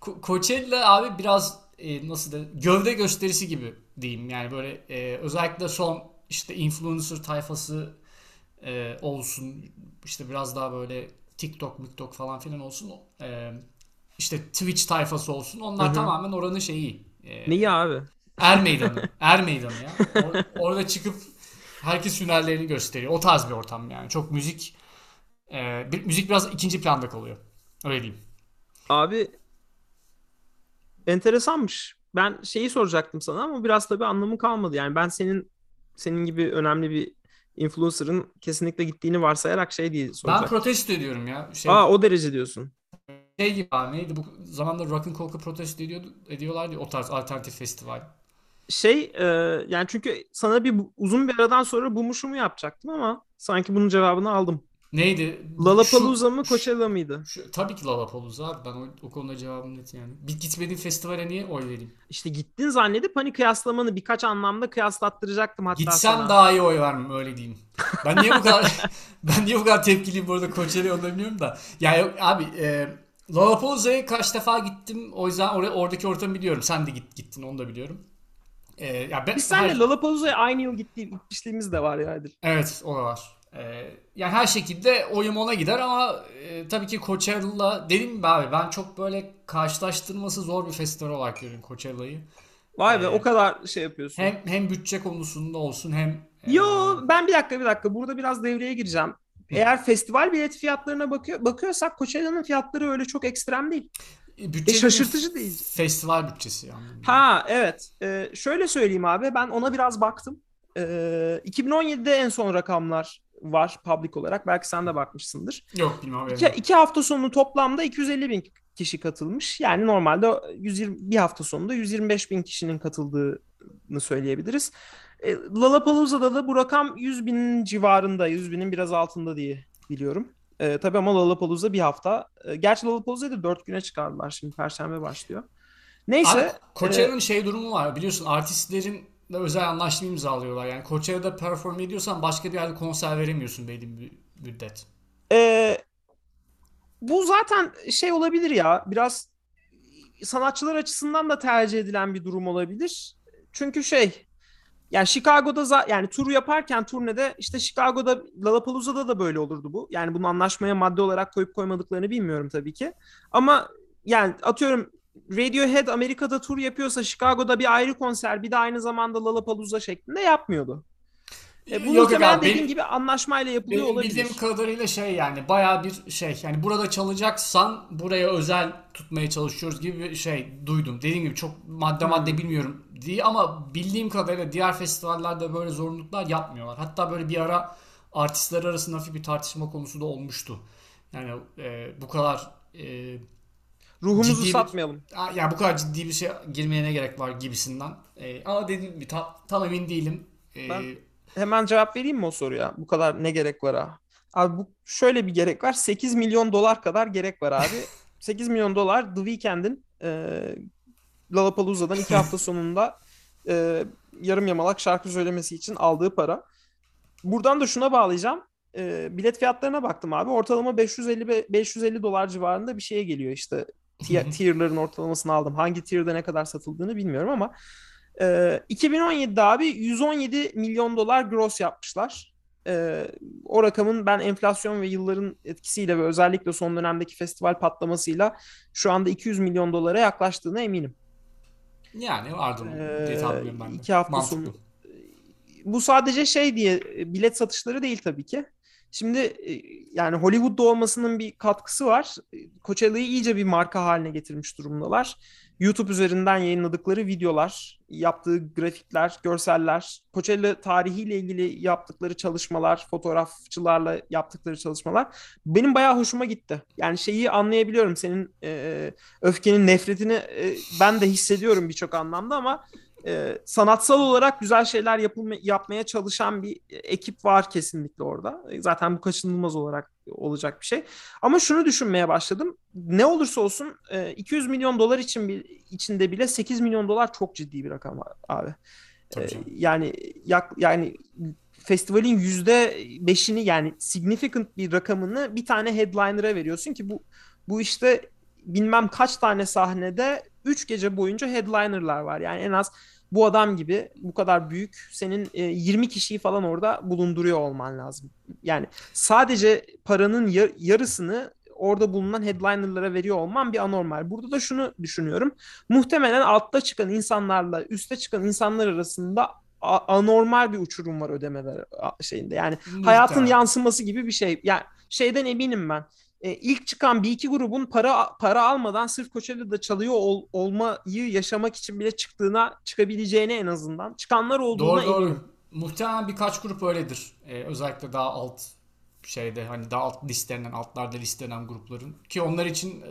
B: Coachella abi biraz e, nasıl da gövde gösterisi gibi diyeyim. Yani böyle e, özellikle son işte influencer tayfası e, olsun işte biraz daha böyle TikTok, TikTok falan filan olsun. E, işte Twitch tayfası olsun. Onlar Hı-hı. tamamen oranın şeyi.
A: E, Neyi abi?
B: Er meydanı. Er meydanı ya. Or- orada çıkıp herkes hünerlerini gösteriyor. O tarz bir ortam yani. Çok müzik e, bir, müzik biraz ikinci planda kalıyor. Öyle diyeyim.
A: Abi enteresanmış. Ben şeyi soracaktım sana ama biraz tabii anlamı kalmadı. Yani ben senin senin gibi önemli bir influencer'ın kesinlikle gittiğini varsayarak şey diye soracaktım.
B: Ben protesto ediyorum ya. Şey...
A: Aa o derece diyorsun.
B: Şey gibi neydi bu zamanda Rock'n Coke'u protesto ediyordu, ediyorlardı ya, o tarz alternatif festival.
A: Şey e, yani çünkü sana bir uzun bir aradan sonra bu mu yapacaktım ama sanki bunun cevabını aldım.
B: Neydi?
A: Lollapalooza mı Coachella mıydı?
B: şu- tabii ki Lollapalooza abi ben o, o konuda cevabım net yani. Bir gitmediğim festivale niye oy vereyim?
A: İşte gittin zannedip hani kıyaslamanı birkaç anlamda kıyaslattıracaktım hatta
B: Gitsem
A: sana.
B: daha iyi oy vermem öyle diyeyim. Ben niye bu kadar ben niye bu kadar tepkiliyim bu arada Coachella'yı onu da bilmiyorum da. Ya yok abi e, Lollapalooza'ya kaç defa gittim o yüzden or- oradaki ortamı biliyorum. Sen de git gittin onu da biliyorum. E, ya ben,
A: Biz seninle
B: her-
A: Lollapalooza'ya aynı yıl gitti, gitmişliğimiz de var ya Adil.
B: Evet o da var. Ee, yani her şekilde oyum ona gider ama e, tabii ki Coachella dediğim gibi abi ben çok böyle karşılaştırması zor bir festival olarak görüyorum Coachella'yı.
A: Vay be
B: Ee,
A: o kadar şey yapıyorsun.
B: Hem hem bütçe konusunda olsun hem e,
A: Yo ben bir dakika bir dakika burada biraz devreye gireceğim. Eğer festival bilet fiyatlarına bakıyor, bakıyorsak Coachella'nın fiyatları öyle çok ekstrem değil.
B: bütçe
A: E, şaşırtıcı değil.
B: Festival bütçesi yani.
A: Ha evet. Ee, şöyle söyleyeyim abi ben ona biraz baktım. Ee, 2017'de en son rakamlar var public olarak. Belki sen de bakmışsındır.
B: Yok bilmem
A: İki, iki hafta sonu toplamda 250 bin kişi katılmış. Yani normalde 120, bir hafta sonunda 125 bin kişinin katıldığını söyleyebiliriz. E, Lollapalooza'da da bu rakam 100 bin civarında, 100 binin biraz altında diye biliyorum. E, tabii ama Lollapalooza bir hafta. E, gerçi Lollapalooza'yı da 4 güne çıkardılar. Şimdi Perşembe başlıyor. Neyse.
B: Coachella'nın şey durumu var biliyorsun artistlerin de özel anlaşma imzalıyorlar. Yani Coachella'da perform ediyorsan başka bir yerde konser veremiyorsun belli bir müddet.
A: Ee, bu zaten şey olabilir ya biraz sanatçılar açısından da tercih edilen bir durum olabilir. Çünkü şey yani Chicago'da za- yani turu yaparken turnede işte Chicago'da Lollapalooza'da da böyle olurdu bu. Yani bunu anlaşmaya madde olarak koyup koymadıklarını bilmiyorum tabii ki. Ama yani atıyorum Radiohead Amerika'da tur yapıyorsa Chicago'da bir ayrı konser bir de aynı zamanda Lollapalooza şeklinde yapmıyordu. E, bu
B: Yok
A: muhtemelen
B: abi,
A: dediğim gibi anlaşmayla yapılıyor
B: Benim
A: olabilir.
B: bildiğim kadarıyla şey yani baya bir şey yani burada çalacaksan buraya özel tutmaya çalışıyoruz gibi bir şey duydum. Dediğim gibi çok madde
A: Hmm.
B: madde bilmiyorum diye ama bildiğim kadarıyla diğer festivallerde böyle zorunluluklar yapmıyorlar. Hatta böyle bir ara artistler arasında hafif bir tartışma konusu da olmuştu. Yani e, bu kadar e,
A: Ruhumuzu
B: ciddi bir-
A: satmayalım.
B: ya bu kadar ciddi bir şey girmeye ne gerek var gibisinden. E, ama dediğim gibi ta- tam emin değilim. E,
A: Ben- Hemen cevap vereyim mi o soruya? Bu kadar ne gerek var ha? Abi bu şöyle bir gerek var. 8 milyon dolar kadar gerek var abi. 8 milyon dolar The Weeknd'in e, Lollapalooza'dan iki hafta sonunda e, yarım yamalak şarkı söylemesi için aldığı para. Buradan da şuna bağlayacağım. E, bilet fiyatlarına baktım abi. Ortalama 550 be- 550 dolar civarında bir şeye geliyor işte. Tier- tier'ların ortalamasını aldım. Hangi tier'da ne kadar satıldığını bilmiyorum ama ee, 2017'de abi 117 milyon dolar gross yapmışlar. Ee, o rakamın ben enflasyon ve yılların etkisiyle ve özellikle son dönemdeki festival patlamasıyla şu anda 200 milyon dolara yaklaştığına eminim.
B: Yani vardır
A: Ee,
B: diye tahmin ediyorum ben de.
A: iki hafta
B: Mantıklı.
A: sonu. Bu sadece şey diye e, bilet satışları değil tabii ki. Şimdi e, yani Hollywood'da olmasının bir katkısı var. E, Coachella'yı iyice bir marka haline getirmiş durumdalar. YouTube üzerinden yayınladıkları videolar, yaptığı grafikler, görseller, Coachella tarihiyle ilgili yaptıkları çalışmalar, fotoğrafçılarla yaptıkları çalışmalar benim bayağı hoşuma gitti. Yani şeyi anlayabiliyorum senin e, öfkenin, nefretini e, ben de hissediyorum birçok anlamda ama e, sanatsal olarak güzel şeyler yapılma, yapmaya çalışan bir ekip var kesinlikle orada. E, Zaten bu kaçınılmaz olarak olacak bir şey. Ama şunu düşünmeye başladım. Ne olursa olsun e, 200 milyon dolar için bir, içinde bile 8 milyon dolar çok ciddi bir rakam abi. E, yani yak, yani festivalin yüzde beşini yani significant bir rakamını bir tane headliner'a veriyorsun ki bu bu işte bilmem kaç tane sahnede 3 gece boyunca headliner'lar var. Yani en az bu adam gibi bu kadar büyük senin e, 20 kişiyi falan orada bulunduruyor olman lazım. Yani sadece paranın yar- yarısını orada bulunan headliner'lara veriyor olman bir anormal. Burada da şunu düşünüyorum. Muhtemelen altta çıkan insanlarla üste çıkan insanlar arasında anormal bir uçurum var ödemeler şeyinde. Yani hayatın yansıması gibi bir şey. Yani şeyden eminim ben. E, ilk çıkan bir iki grubun para para almadan sırf Coachella'da çalıyor ol- olmayı yaşamak için bile çıktığına çıkabileceğine en azından çıkanlar olduğuna
B: Doğru
A: eminim.
B: doğru. Muhtemelen birkaç grup öyledir. Ee, özellikle daha alt şeyde hani daha alt listelenen altlarda listelenen grupların ki onlar için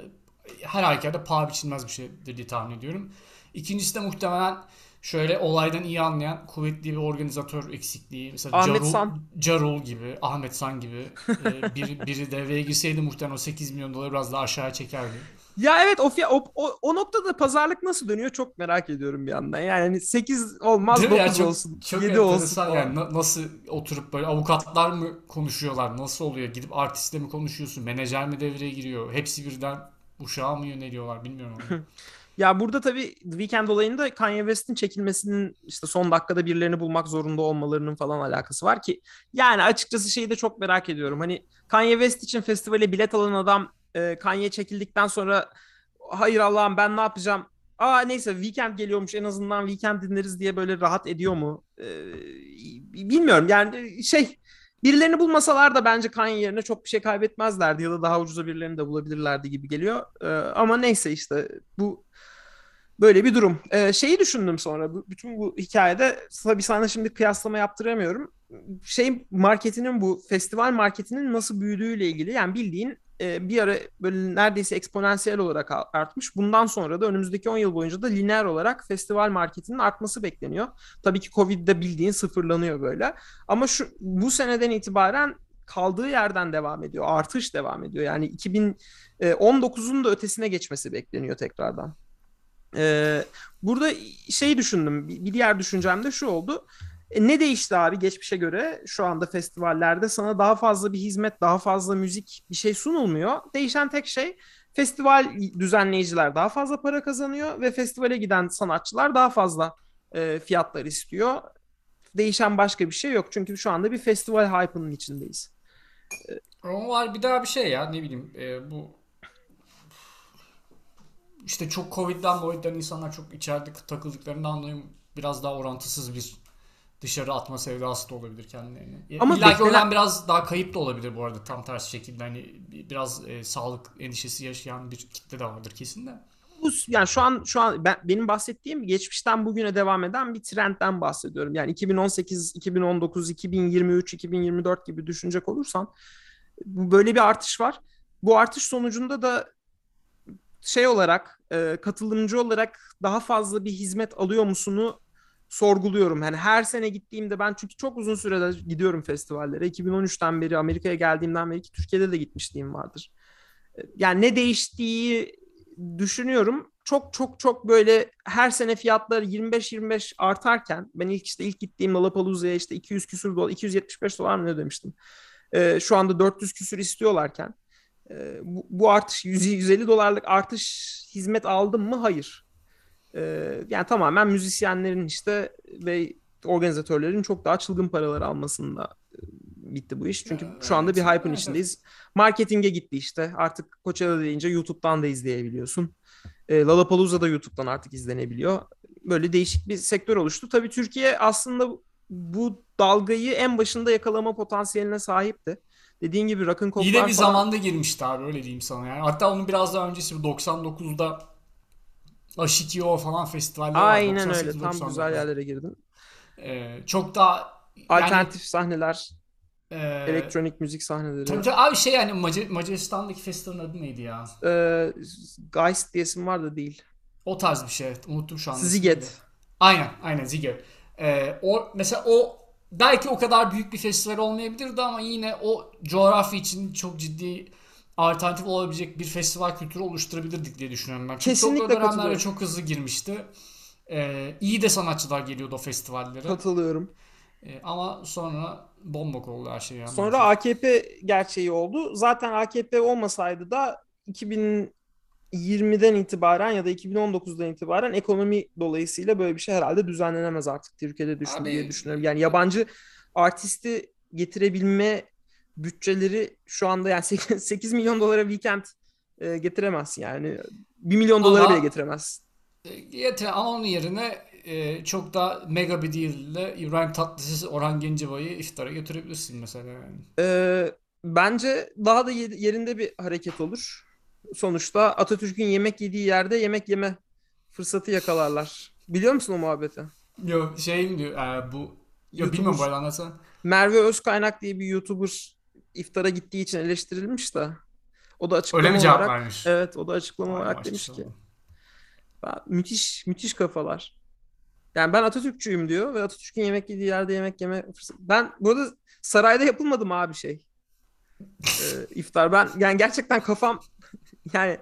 B: her halükarda paha biçilmez bir şeydir diye tahmin ediyorum. İkincisi de muhtemelen şöyle olaydan iyi anlayan kuvvetli bir organizatör eksikliği. Mesela
A: Ahmet
B: Carul,
A: San.
B: Carul gibi, Ahmet San gibi e, biri, biri devreye girseydi muhtemelen o 8 milyon doları biraz daha aşağıya çekerdi.
A: Ya evet o, o, o, o noktada pazarlık nasıl dönüyor çok merak ediyorum bir yandan. Yani hani 8 olmaz
B: Değil mi ya?
A: 9
B: Çok,
A: olsun.
B: çok
A: 7 olsun.
B: yani Na- nasıl oturup böyle avukatlar mı konuşuyorlar nasıl oluyor gidip artistle mi konuşuyorsun menajer mi devreye giriyor hepsi birden uşağa mı yöneliyorlar bilmiyorum.
A: Ya burada tabii The Weeknd olayında Kanye West'in çekilmesinin işte son dakikada birilerini bulmak zorunda olmalarının falan alakası var ki yani açıkçası şeyi de çok merak ediyorum. Hani Kanye West için festivale bilet alan adam e, Kanye çekildikten sonra hayır Allah'ım ben ne yapacağım? Aa neyse Weekend geliyormuş en azından Weekend dinleriz diye böyle rahat ediyor mu? E, bilmiyorum yani şey birilerini bulmasalar da bence Kanye yerine çok bir şey kaybetmezlerdi ya da daha ucuza birilerini de bulabilirlerdi gibi geliyor. E, ama neyse işte bu Böyle bir durum. Ee, şeyi düşündüm sonra. Bu, bütün bu hikayede tabii sana şimdi kıyaslama yaptıramıyorum. Şey marketinin bu festival marketinin nasıl büyüdüğüyle ilgili yani bildiğin e, bir ara böyle neredeyse eksponansiyel olarak artmış. Bundan sonra da önümüzdeki 10 yıl boyunca da lineer olarak festival marketinin artması bekleniyor. Tabii ki Covid'de bildiğin sıfırlanıyor böyle. Ama şu bu seneden itibaren kaldığı yerden devam ediyor. Artış devam ediyor. Yani 2019'un da ötesine geçmesi bekleniyor tekrardan. Ee, burada şey düşündüm. Bir diğer düşüncem de şu oldu. E, ne değişti abi geçmişe göre şu anda festivallerde sana daha fazla bir hizmet, daha fazla müzik bir şey sunulmuyor. Değişen tek şey festival düzenleyiciler daha fazla para kazanıyor ve festivale giden sanatçılar daha fazla e, fiyatlar istiyor. Değişen başka bir şey yok. Çünkü şu anda bir festival hype'ının içindeyiz.
B: Ama var bir daha bir şey ya ne bileyim e, bu işte çok Covid'den Covid'den insanlar çok içeride takıldıklarını anlıyorum. Biraz daha orantısız bir dışarı atma sevdası da olabilir kendilerini.
A: Ama
B: İlla
A: beklenen-
B: oradan biraz daha kayıp da olabilir bu arada tam tersi şekilde. Hani biraz e, sağlık endişesi yaşayan bir kitle de vardır kesin de.
A: bu yani şu an şu an ben benim bahsettiğim geçmişten bugüne devam eden bir trendten bahsediyorum. Yani 2018, 2019, 2023, 2024 gibi düşünecek olursan böyle bir artış var. Bu artış sonucunda da şey olarak e, katılımcı olarak daha fazla bir hizmet alıyor musunu sorguluyorum. Yani her sene gittiğimde ben çünkü çok uzun süredir gidiyorum festivallere. 2013'ten beri Amerika'ya geldiğimden beri ki Türkiye'de de gitmişliğim vardır. E, Yani ne değiştiği düşünüyorum. Çok çok çok böyle her sene fiyatlar 25-25 artarken ben ilk işte ilk gittiğim Lollapalooza'ya işte 200 küsür dolar 275 dolar mı ne demiştim. Ee, şu anda 400 küsür istiyorlarken e, bu, bu artış 100, 150 dolarlık artış hizmet aldım mı? Hayır. Ee, yani tamamen müzisyenlerin işte ve organizatörlerin çok daha çılgın paralar almasında e, bitti bu iş. Çünkü
B: Evet,
A: şu anda bir hype'ın
B: evet.
A: içindeyiz. Marketinge gitti işte. Artık Coachella deyince YouTube'dan da izleyebiliyorsun. E, Lollapalooza da YouTube'dan artık izlenebiliyor. Böyle değişik bir sektör oluştu. Tabii Türkiye aslında bu dalgayı en başında yakalama potansiyeline sahipti. Dediğin gibi Coke'lar
B: İyi de bir
A: falan-
B: zamanda girmişti abi öyle diyeyim sana yani. Hatta onun biraz daha öncesi bu 99'da H2O falan festivaller.
A: Aynen öyle.
B: 98,
A: Tam
B: 99.
A: güzel yerlere girdin.
B: Ee, çok daha yani,
A: Alternatif sahneler,
B: e,
A: elektronik müzik sahneleri.
B: Tabii tabii abi şey yani Macar- Macaristan'daki festivalin adı neydi ya?
A: Ee, Geist diye isim var da değil.
B: O tarz bir şey. Unuttum şu anda.
A: Ziget.
B: Aynen, aynen Ziget. Ee, o mesela o belki o kadar büyük bir festival olmayabilirdi ama yine o coğrafya için çok ciddi alternatif olabilecek bir festival kültürü oluşturabilirdik diye düşünüyorum ben.
A: Kesinlikle
B: çok
A: katılıyorum.
B: çok hızlı girmişti. Ee, iyi de sanatçılar geliyordu o festivallere.
A: Katılıyorum.
B: Ee, ama sonra bombok oldu her şey. Yani
A: Sonra AKP gerçeği oldu. Zaten AKP olmasaydı da 2020'den itibaren ya da 2019'dan itibaren ekonomi dolayısıyla böyle bir şey herhalde düzenlenemez artık Türkiye'de düşün
B: Abi-
A: diye düşünüyorum. Yani yabancı artisti getirebilme bütçeleri şu anda yani 8, 8 milyon dolara weekend e, getiremezsin yani. 1 milyon dolara
B: Ama-
A: bile getiremezsin.
B: E, Yeter ama onun yerine e, çok da mega bir deal ile İbrahim Tatlıses, Orhan Gencebay'ı iftara götürebilirsin mesela yani.
A: Ee, bence daha da ye- yerinde bir hareket olur. Sonuçta Atatürk'ün yemek yediği yerde yemek yeme fırsatı yakalarlar. Biliyor musun o muhabbeti?
B: Yok şey mi diyor e, bu Yok
A: YouTuber-
B: bilmiyorum bu arada anlatsana.
A: Merve Özkaynak diye bir YouTuber iftara gittiği için eleştirilmiş de. O da açıklama
B: Öyle mi cevap
A: olarak
B: vermiş?
A: evet o da açıklama
B: Vay
A: olarak demiş ki. Ben, müthiş müthiş kafalar. Yani ben Atatürkçüyüm diyor ve Atatürk'ün yemek yediği yerde yemek yeme fırsatı. Ben bu arada sarayda yapılmadı mı abi şey? Ee, iftar. Ben yani gerçekten kafam yani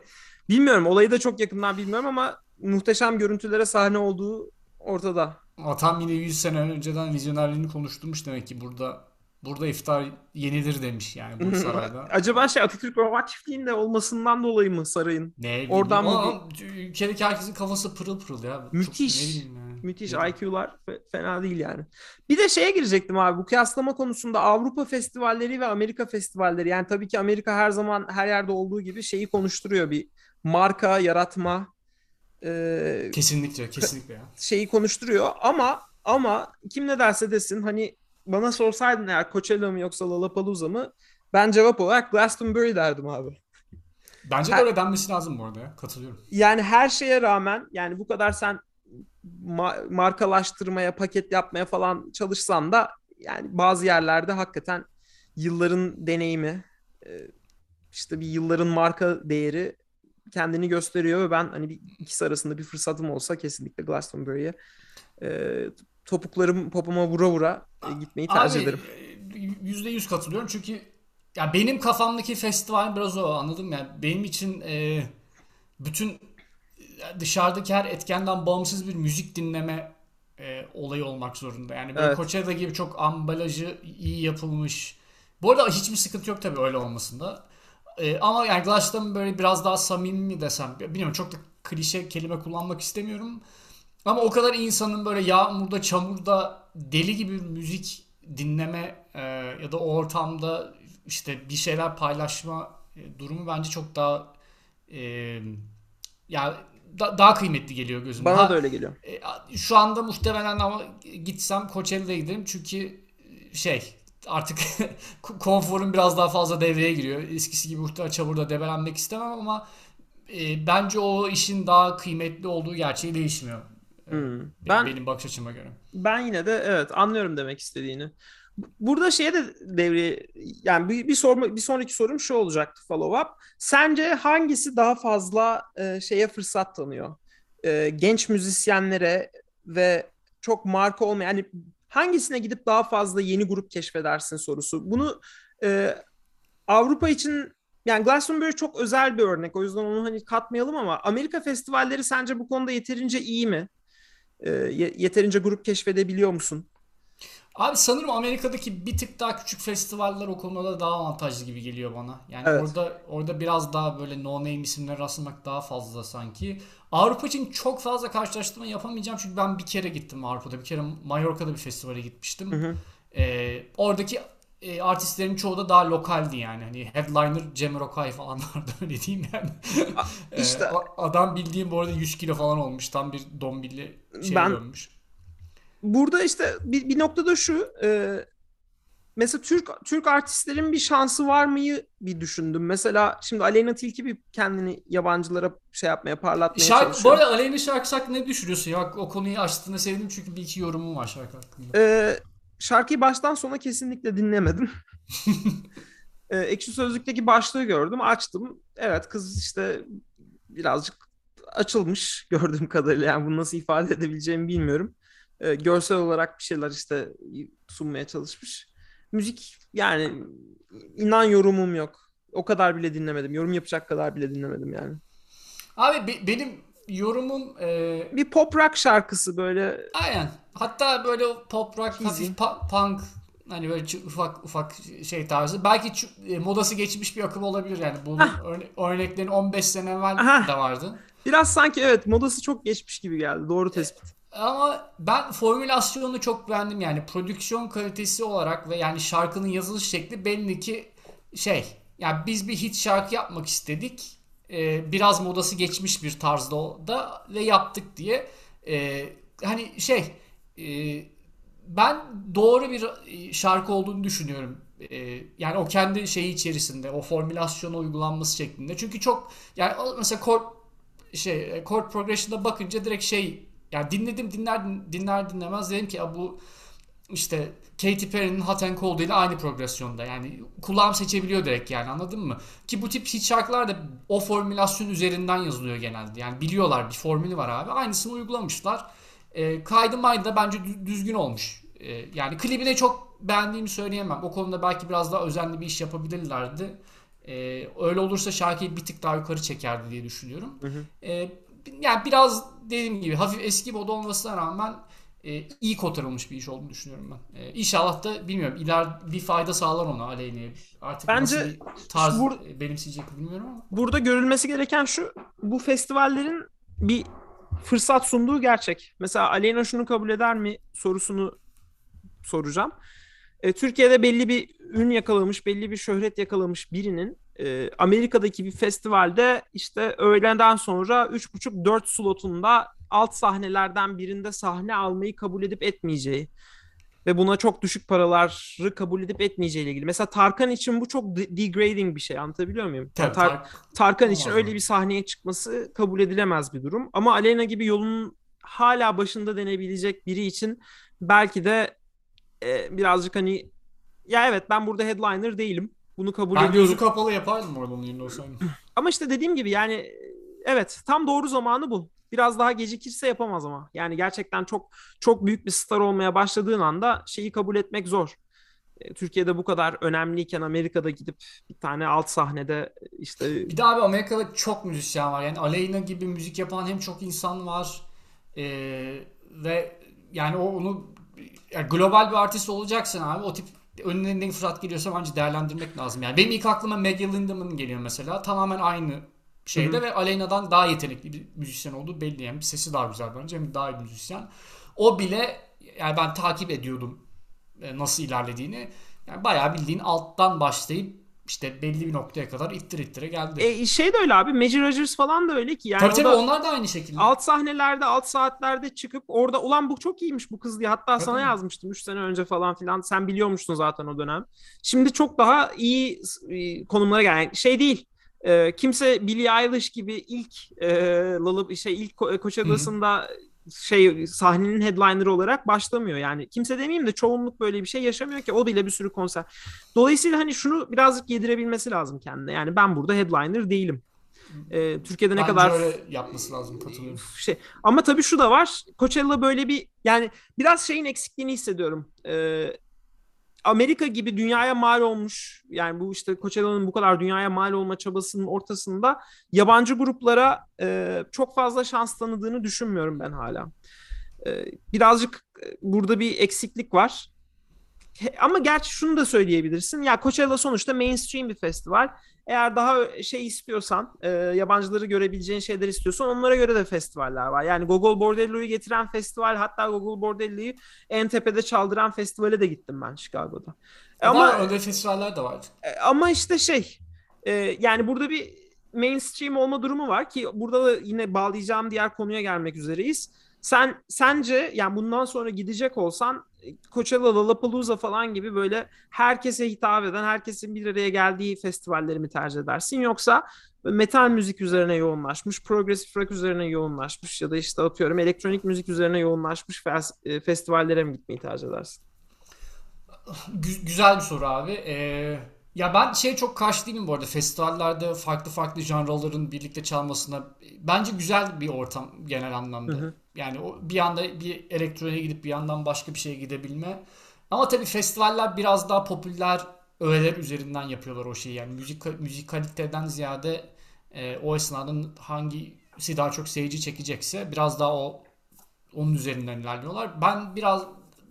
A: bilmiyorum olayı da çok yakından bilmiyorum ama muhteşem görüntülere sahne olduğu ortada.
B: Atam yine 100 sene önceden vizyonerliğini konuşturmuş demek ki burada burada iftar yenilir demiş yani bu sarayda.
A: Acaba şey Atatürk Roman Çiftliği'nde olmasından dolayı mı sarayın?
B: Ne.
A: Oradan mı
B: Ama ülkedeki herkesin kafası pırıl pırıl ya. Çok
A: Müthiş.
B: ne bileyim yani.
A: Müthiş. IQ'lar fe- fena değil yani. Bir de şeye girecektim abi bu kıyaslama konusunda Avrupa festivalleri ve Amerika festivalleri. Yani tabii ki Amerika her zaman her yerde olduğu gibi şeyi konuşturuyor bir marka yaratma e,
B: Kesinlikle kesinlikle ya.
A: şeyi konuşturuyor ama ama kim ne derse desin hani bana sorsaydın eğer Coachella mı yoksa Lollapalooza mı ben cevap olarak Glastonbury derdim abi.
B: Bence de
A: Her-
B: öyle denmesi lazım bu arada ya. Katılıyorum.
A: Yani her şeye rağmen yani bu kadar sen ma- markalaştırmaya, paket yapmaya falan çalışsan da yani bazı yerlerde hakikaten yılların deneyimi e, işte bir yılların marka değeri kendini gösteriyor ve ben hani bir ikisi arasında bir fırsatım olsa kesinlikle Glastonbury'ye e, topuklarım popoma vura vura e, gitmeyi tercih
B: Abi
A: ederim.
B: yüzde yüz katılıyorum çünkü ya benim kafamdaki festival biraz o anladım ya. Benim için e, bütün dışarıdaki her etkenden bağımsız bir müzik dinleme e, olayı olmak zorunda. Yani böyle
A: Evet.
B: Coachella gibi çok ambalajı iyi yapılmış. Bu arada hiçbir sıkıntı yok tabii öyle olmasında. E, ama yani Glastonbury böyle biraz daha samimi mi desem bilmiyorum çok da klişe kelime kullanmak istemiyorum. Ama o kadar insanın böyle yağmurda, çamurda deli gibi müzik dinleme e, ya da o ortamda işte bir şeyler paylaşma e, durumu bence çok daha e, ya da- daha kıymetli geliyor gözüme.
A: Bana
B: Ha,
A: da öyle geliyor.
B: e, şu anda muhtemelen ama gitsem Coachella'ya giderim çünkü e, şey artık konforum biraz daha fazla devreye giriyor. Eskisi gibi muhtemelen çamurda debelenmek istemem ama e, bence o işin daha kıymetli olduğu gerçeği değişmiyor.
A: Hmm.
B: Benim,
A: Ben
B: benim bakış açıma göre.
A: Ben yine de evet anlıyorum demek istediğini. Burada şeye de devreye yani bir, bir sorma bir sonraki sorum şu olacaktı follow up. Sence hangisi daha fazla e, şeye fırsat tanıyor? E, genç müzisyenlere ve çok marka olmayan yani hangisine gidip daha fazla yeni grup keşfedersin sorusu. Bunu e, Avrupa için yani Glastonbury çok özel bir örnek. O yüzden onu hani katmayalım ama Amerika festivalleri sence bu konuda yeterince iyi mi? E, ye- yeterince grup keşfedebiliyor musun?
B: Abi sanırım Amerika'daki bir tık daha küçük festivaller o konuda daha avantajlı gibi geliyor bana. Yani
A: Evet.
B: orada orada biraz daha böyle no name isimler rastlamak daha fazla sanki. Avrupa için çok fazla karşılaştırma yapamayacağım çünkü ben bir kere gittim Avrupa'da. Bir kere Mallorca'da bir festivale gitmiştim.
A: Hı hı.
B: Ee, oradaki e, artistlerin çoğu da daha lokaldi yani. Hani headliner Jamiroquai falan vardı öyle diyeyim yani. Ee,
A: işte-
B: o- adam bildiğim bu arada 100 kilo falan olmuş. Tam bir dombilli şey
A: Ben-
B: dönmüş.
A: Burada işte bir, bir noktada şu e, mesela Türk Türk artistlerin bir şansı var mıyı bir düşündüm. Mesela şimdi Aleyna Tilki bir kendini yabancılara şey yapmaya parlatmaya
B: Şarkı, bu
A: çalışıyor.
B: arada Aleyna şarkısı hakkında ne düşünüyorsun ya? O konuyu açtığında sevdim çünkü bir iki yorumum var şarkı hakkında.
A: E, şarkıyı baştan sona kesinlikle dinlemedim. e, Ekşi Sözlük'teki başlığı gördüm, açtım. Evet kız işte birazcık açılmış gördüğüm kadarıyla. Yani bunu nasıl ifade edebileceğimi bilmiyorum. E, görsel olarak bir şeyler işte sunmaya çalışmış. Müzik yani inan yorumum yok. O kadar bile dinlemedim. Yorum yapacak kadar bile dinlemedim yani.
B: Abi be- benim yorumum e,
A: Bir pop rock şarkısı böyle
B: aynen. Hatta böyle pop rock, hafif pa- punk hani böyle ufak ufak şey tarzı. Belki e, modası geçmiş bir akım olabilir yani. Bunun örne- örneklerin 15 sene evvel
A: Aha.
B: de vardı.
A: biraz sanki evet modası çok geçmiş gibi geldi. Doğru tespit.
B: Ama ben formülasyonunu çok beğendim yani. Prodüksiyon kalitesi olarak ve yani şarkının yazılış şekli belli ki şey yani biz bir hit şarkı yapmak istedik. Ee, biraz modası geçmiş bir tarzda o da ve yaptık diye. Ee, hani şey e, ben doğru bir e, şarkı olduğunu düşünüyorum. Ee, yani o kendi şeyi içerisinde o formülasyona uygulanması şeklinde. Çünkü çok yani mesela chord şey chord progression'a bakınca direkt şey yani dinledim dinler dinler dinlemez dedim ki bu işte Katy Perry'nin Hot and Cold ile aynı progresyonda. Yani kulağım seçebiliyor direkt yani anladın mı? Ki bu tip hit şarkılar da o formülasyon üzerinden yazılıyor genelde. Yani biliyorlar bir formülü var abi. Aynısını uygulamışlar. E, kaydı maydı da bence düzgün olmuş. E, yani klibine çok beğendiğimi söyleyemem. O konuda belki biraz daha özenli bir iş yapabilirlerdi. E, öyle olursa şarkıyı bir tık daha yukarı çekerdi diye düşünüyorum. Hı hı. E, yani biraz dediğim gibi hafif eski moda olmasına rağmen e, iyi kotarılmış bir iş olduğunu düşünüyorum ben. E, inşallah da bilmiyorum iler bir fayda sağlar ona Aleyna'ya. Artık Bence nasıl bir tarz bur- benimseyecek bilmiyorum ama.
A: Burada görülmesi gereken şu bu festivallerin bir fırsat sunduğu gerçek. Mesela Aleyna şunu kabul eder mi sorusunu soracağım. E, Türkiye'de belli bir ün yakalamış, belli bir şöhret yakalamış birinin e, Amerika'daki bir festivalde işte öğleden sonra 3,5-4 slotunda alt sahnelerden birinde sahne almayı kabul edip etmeyeceği ve buna çok düşük paraları kabul edip etmeyeceği ile ilgili. Mesela Tarkan için bu çok degrading bir şey anlatabiliyor muyum? Tabii, Tar- Tarkan için öyle bir sahneye çıkması kabul edilemez bir durum. Ama Aleyna gibi yolun hala başında denebilecek biri için belki de e, birazcık hani ya evet ben burada headliner değilim. Bunu kabul ben ediyorum.
B: Ben gözü kapalı yapardım orada onun yerine olsaydım.
A: Ama işte dediğim gibi yani evet tam doğru zamanı bu. Biraz daha gecikirse yapamaz ama. Yani gerçekten çok çok büyük bir star olmaya başladığın anda şeyi kabul etmek zor. E, Türkiye'de bu kadar önemliyken Amerika'da gidip bir tane alt sahnede işte...
B: Bir de abi Amerika'da çok müzisyen var. Yani Aleyna gibi müzik yapan hem çok insan var ee, ve yani o onu yani global bir artist olacaksın abi o tip önüne ne fırsat geliyorsa bence değerlendirmek lazım. Yani benim ilk aklıma Maggie Lindemann geliyor mesela. Tamamen aynı şeyde Hı-hı. ve Aleyna'dan daha yetenekli bir müzisyen olduğu belli. Yani sesi daha güzel bence hem daha iyi bir müzisyen. O bile yani ben takip ediyordum e, nasıl ilerlediğini. Yani bayağı bildiğin alttan başlayıp işte belli bir noktaya kadar ittir ittire geldi.
A: E, şey de öyle abi. Major Rogers falan da öyle ki. Yani
B: tabii tabii onlar da aynı şekilde.
A: Alt sahnelerde, alt saatlerde çıkıp orada ulan bu çok iyiymiş bu kız diye. Hatta tabii sana mi? yazmıştım 3 sene önce falan filan. Sen biliyormuştun zaten o dönem. Şimdi çok daha iyi e, konumlara gelen şey değil. E, kimse Billie Eilish gibi ilk e, Lalı şey ilk Ko- Coachella'sında şey sahnenin headliner'ı olarak başlamıyor. Yani kimse demeyeyim de çoğunluk böyle bir şey yaşamıyor ki o bile bir sürü konser. Dolayısıyla hani şunu birazcık yedirebilmesi lazım kendine. Yani ben burada headliner değilim. Ee, Türkiye'de ne Bence kadar
B: öyle yapması lazım katılıyorum.
A: Şey ama tabii şu da var. Coachella böyle bir yani biraz şeyin eksikliğini hissediyorum. Ee, Amerika gibi dünyaya mal olmuş yani bu işte Coachella'nın bu kadar dünyaya mal olma çabasının ortasında yabancı gruplara e, çok fazla şans tanıdığını düşünmüyorum ben hala. E, birazcık e, burada bir eksiklik var. Ama gerçi şunu da söyleyebilirsin. Ya Coachella sonuçta mainstream bir festival. Eğer daha şey istiyorsan, e, yabancıları görebileceğin şeyler istiyorsan onlara göre de festivaller var. Yani Gogol Bordello'yu getiren festival, hatta Gogol Bordello'yu en tepede çaldıran festivale de gittim ben Chicago'da.
B: Ama öyle festivaller de var.
A: E, ama işte şey, e, yani burada bir mainstream olma durumu var ki burada da yine bağlayacağım diğer konuya gelmek üzereyiz. Sen sence yani bundan sonra gidecek olsan Coachella, Lollapalooza falan gibi böyle herkese hitap eden, herkesin bir araya geldiği festivalleri mi tercih edersin? Yoksa metal müzik üzerine yoğunlaşmış, progressive rock üzerine yoğunlaşmış ya da işte atıyorum elektronik müzik üzerine yoğunlaşmış e, festivallere mi gitmeyi tercih edersin?
B: Güzel bir soru abi. Ee, ya ben şey çok karşı değilim bu arada. Festivallerde farklı farklı janraların birlikte çalmasına. Bence güzel bir ortam genel anlamda. Hı hı. Yani o bir anda bir elektroniğe gidip bir yandan başka bir şeye gidebilme. Ama tabii festivaller biraz daha popüler öğeler üzerinden yapıyorlar o şeyi. Yani müzik müzik kaliteden ziyade e, o esnada hangisi daha çok seyirci çekecekse biraz daha o onun üzerinden ilerliyorlar. Ben biraz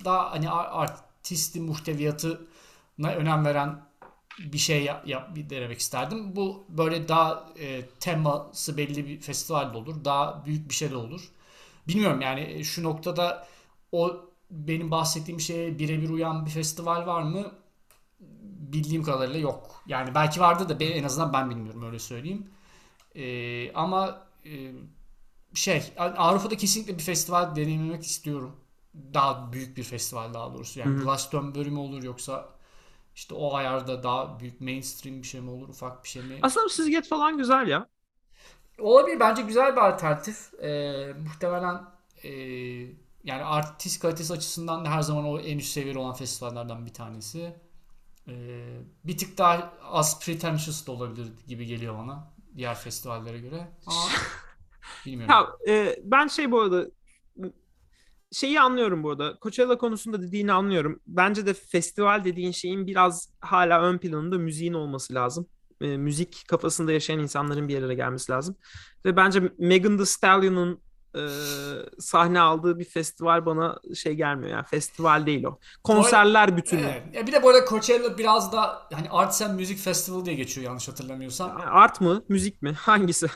B: daha hani artisti muhteviyatına önem veren bir şey yap, yap bir denemek isterdim. Bu böyle daha e, teması belli bir festival de olur. Daha büyük bir şey de olur. Bilmiyorum yani e, şu noktada o benim bahsettiğim şeye birebir uyan bir festival var mı? Bildiğim kadarıyla yok. Yani belki vardı da en azından ben bilmiyorum öyle söyleyeyim. Ee, ama e, şey Avrupa'da kesinlikle bir festival deneyimlemek istiyorum. Daha büyük bir festival daha doğrusu. Yani Glastonbury mi olur yoksa işte o ayarda daha büyük mainstream bir şey mi olur ufak bir şey mi?
A: Aslında Sizget falan güzel ya.
B: Olabilir bence güzel bir alternatif. Ee, muhtemelen e, yani artist kalitesi açısından da her zaman o en üst seviyede olan festivallerden bir tanesi. Ee, bir tık daha az pretentious da olabilir gibi geliyor bana diğer festivallere göre. Ama bilmiyorum.
A: Ya e, ben şey bu arada şeyi anlıyorum bu arada. Coachella konusunda dediğini anlıyorum. Bence de festival dediğin şeyin biraz hala ön planında müziğin olması lazım. E, müzik kafasında yaşayan insanların bir araya gelmesi lazım. Ve bence Megan Thee Stallion'un e, sahne aldığı bir festival bana şey gelmiyor yani festival değil o. Konserler bütünü.
B: Evet. Bir de bu arada Coachella biraz da hani Arts and Music Festival diye geçiyor yanlış hatırlamıyorsam.
A: Art mı, müzik mi? Hangisi?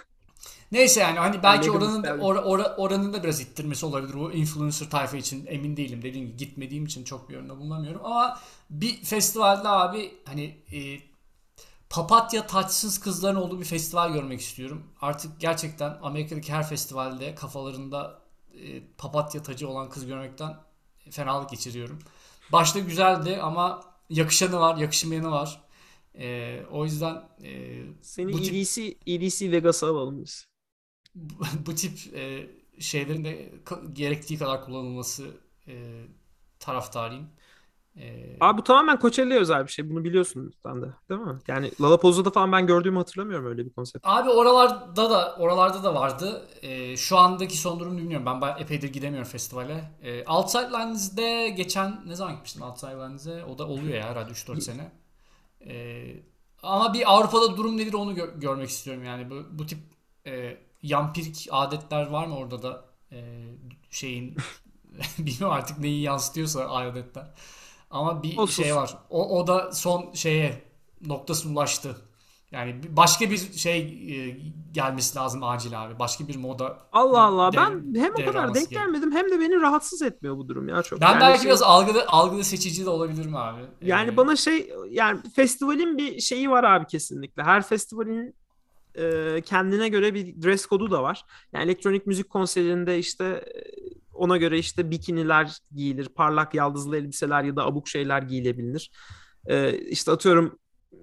B: Neyse yani hani belki
A: Megan
B: oranın or, or- oranın da biraz ittirmesi olabilir. O influencer tayfa için emin değilim. Dediğim gibi gitmediğim için çok bir yorumda bulunamıyorum. Ama bir festivalde abi hani e, papatya taçsız kızların olduğu bir festival görmek istiyorum. Artık gerçekten Amerika'daki her festivalde kafalarında e, papatya tacı olan kız görmekten fenalık geçiriyorum. Başta güzeldi ama yakışanı var, yakışmayanı var. E, o yüzden e,
A: Seni
B: Bu tip-
A: EDC, EDC Vegas'a alalım biz.
B: bu, tip e, şeylerin de gerektiği kadar kullanılması e, taraftarıyım. E,
A: Abi bu tamamen Coachella'ya özel bir şey. Bunu biliyorsun sen de. Değil mi? Yani Lollapalooza'da falan ben gördüğümü hatırlamıyorum öyle bir konsept.
B: Abi oralarda da oralarda da vardı. E, şu andaki son durumu bilmiyorum. Ben bayağı epeydir gidemiyorum festivale. E, Outside Lands'de geçen ne zaman gitmiştim Outside Lands'e? O da oluyor ya herhalde 3-4 sene. E, ama bir Avrupa'da durum nedir onu gö- görmek istiyorum yani. Bu, bu tip e, yampirik adetler var mı orada da e, şeyin bilmiyorum artık neyi yansıtıyorsa adetler. Ama bir
A: Olsun.
B: şey var. O, o da son şeye noktasına ulaştı. Yani başka bir şey e, gelmesi lazım acil abi. Başka bir moda.
A: Allah Allah.
B: dev-
A: Ben hem o kadar denk
B: gerekiyor.
A: gelmedim hem de beni rahatsız etmiyor bu durum ya çok.
B: Ben
A: Yani
B: belki
A: şey-
B: biraz algıda algıda seçici de olabilirim abi.
A: Yani
B: Ee,
A: bana şey yani festivalin bir şeyi var abi kesinlikle. Her festivalin e, kendine göre bir dress kodu da var. Yani elektronik müzik konserinde işte e, ona göre işte bikiniler giyilir, parlak yaldızlı elbiseler ya da abuk şeyler giyilebilir. E, işte atıyorum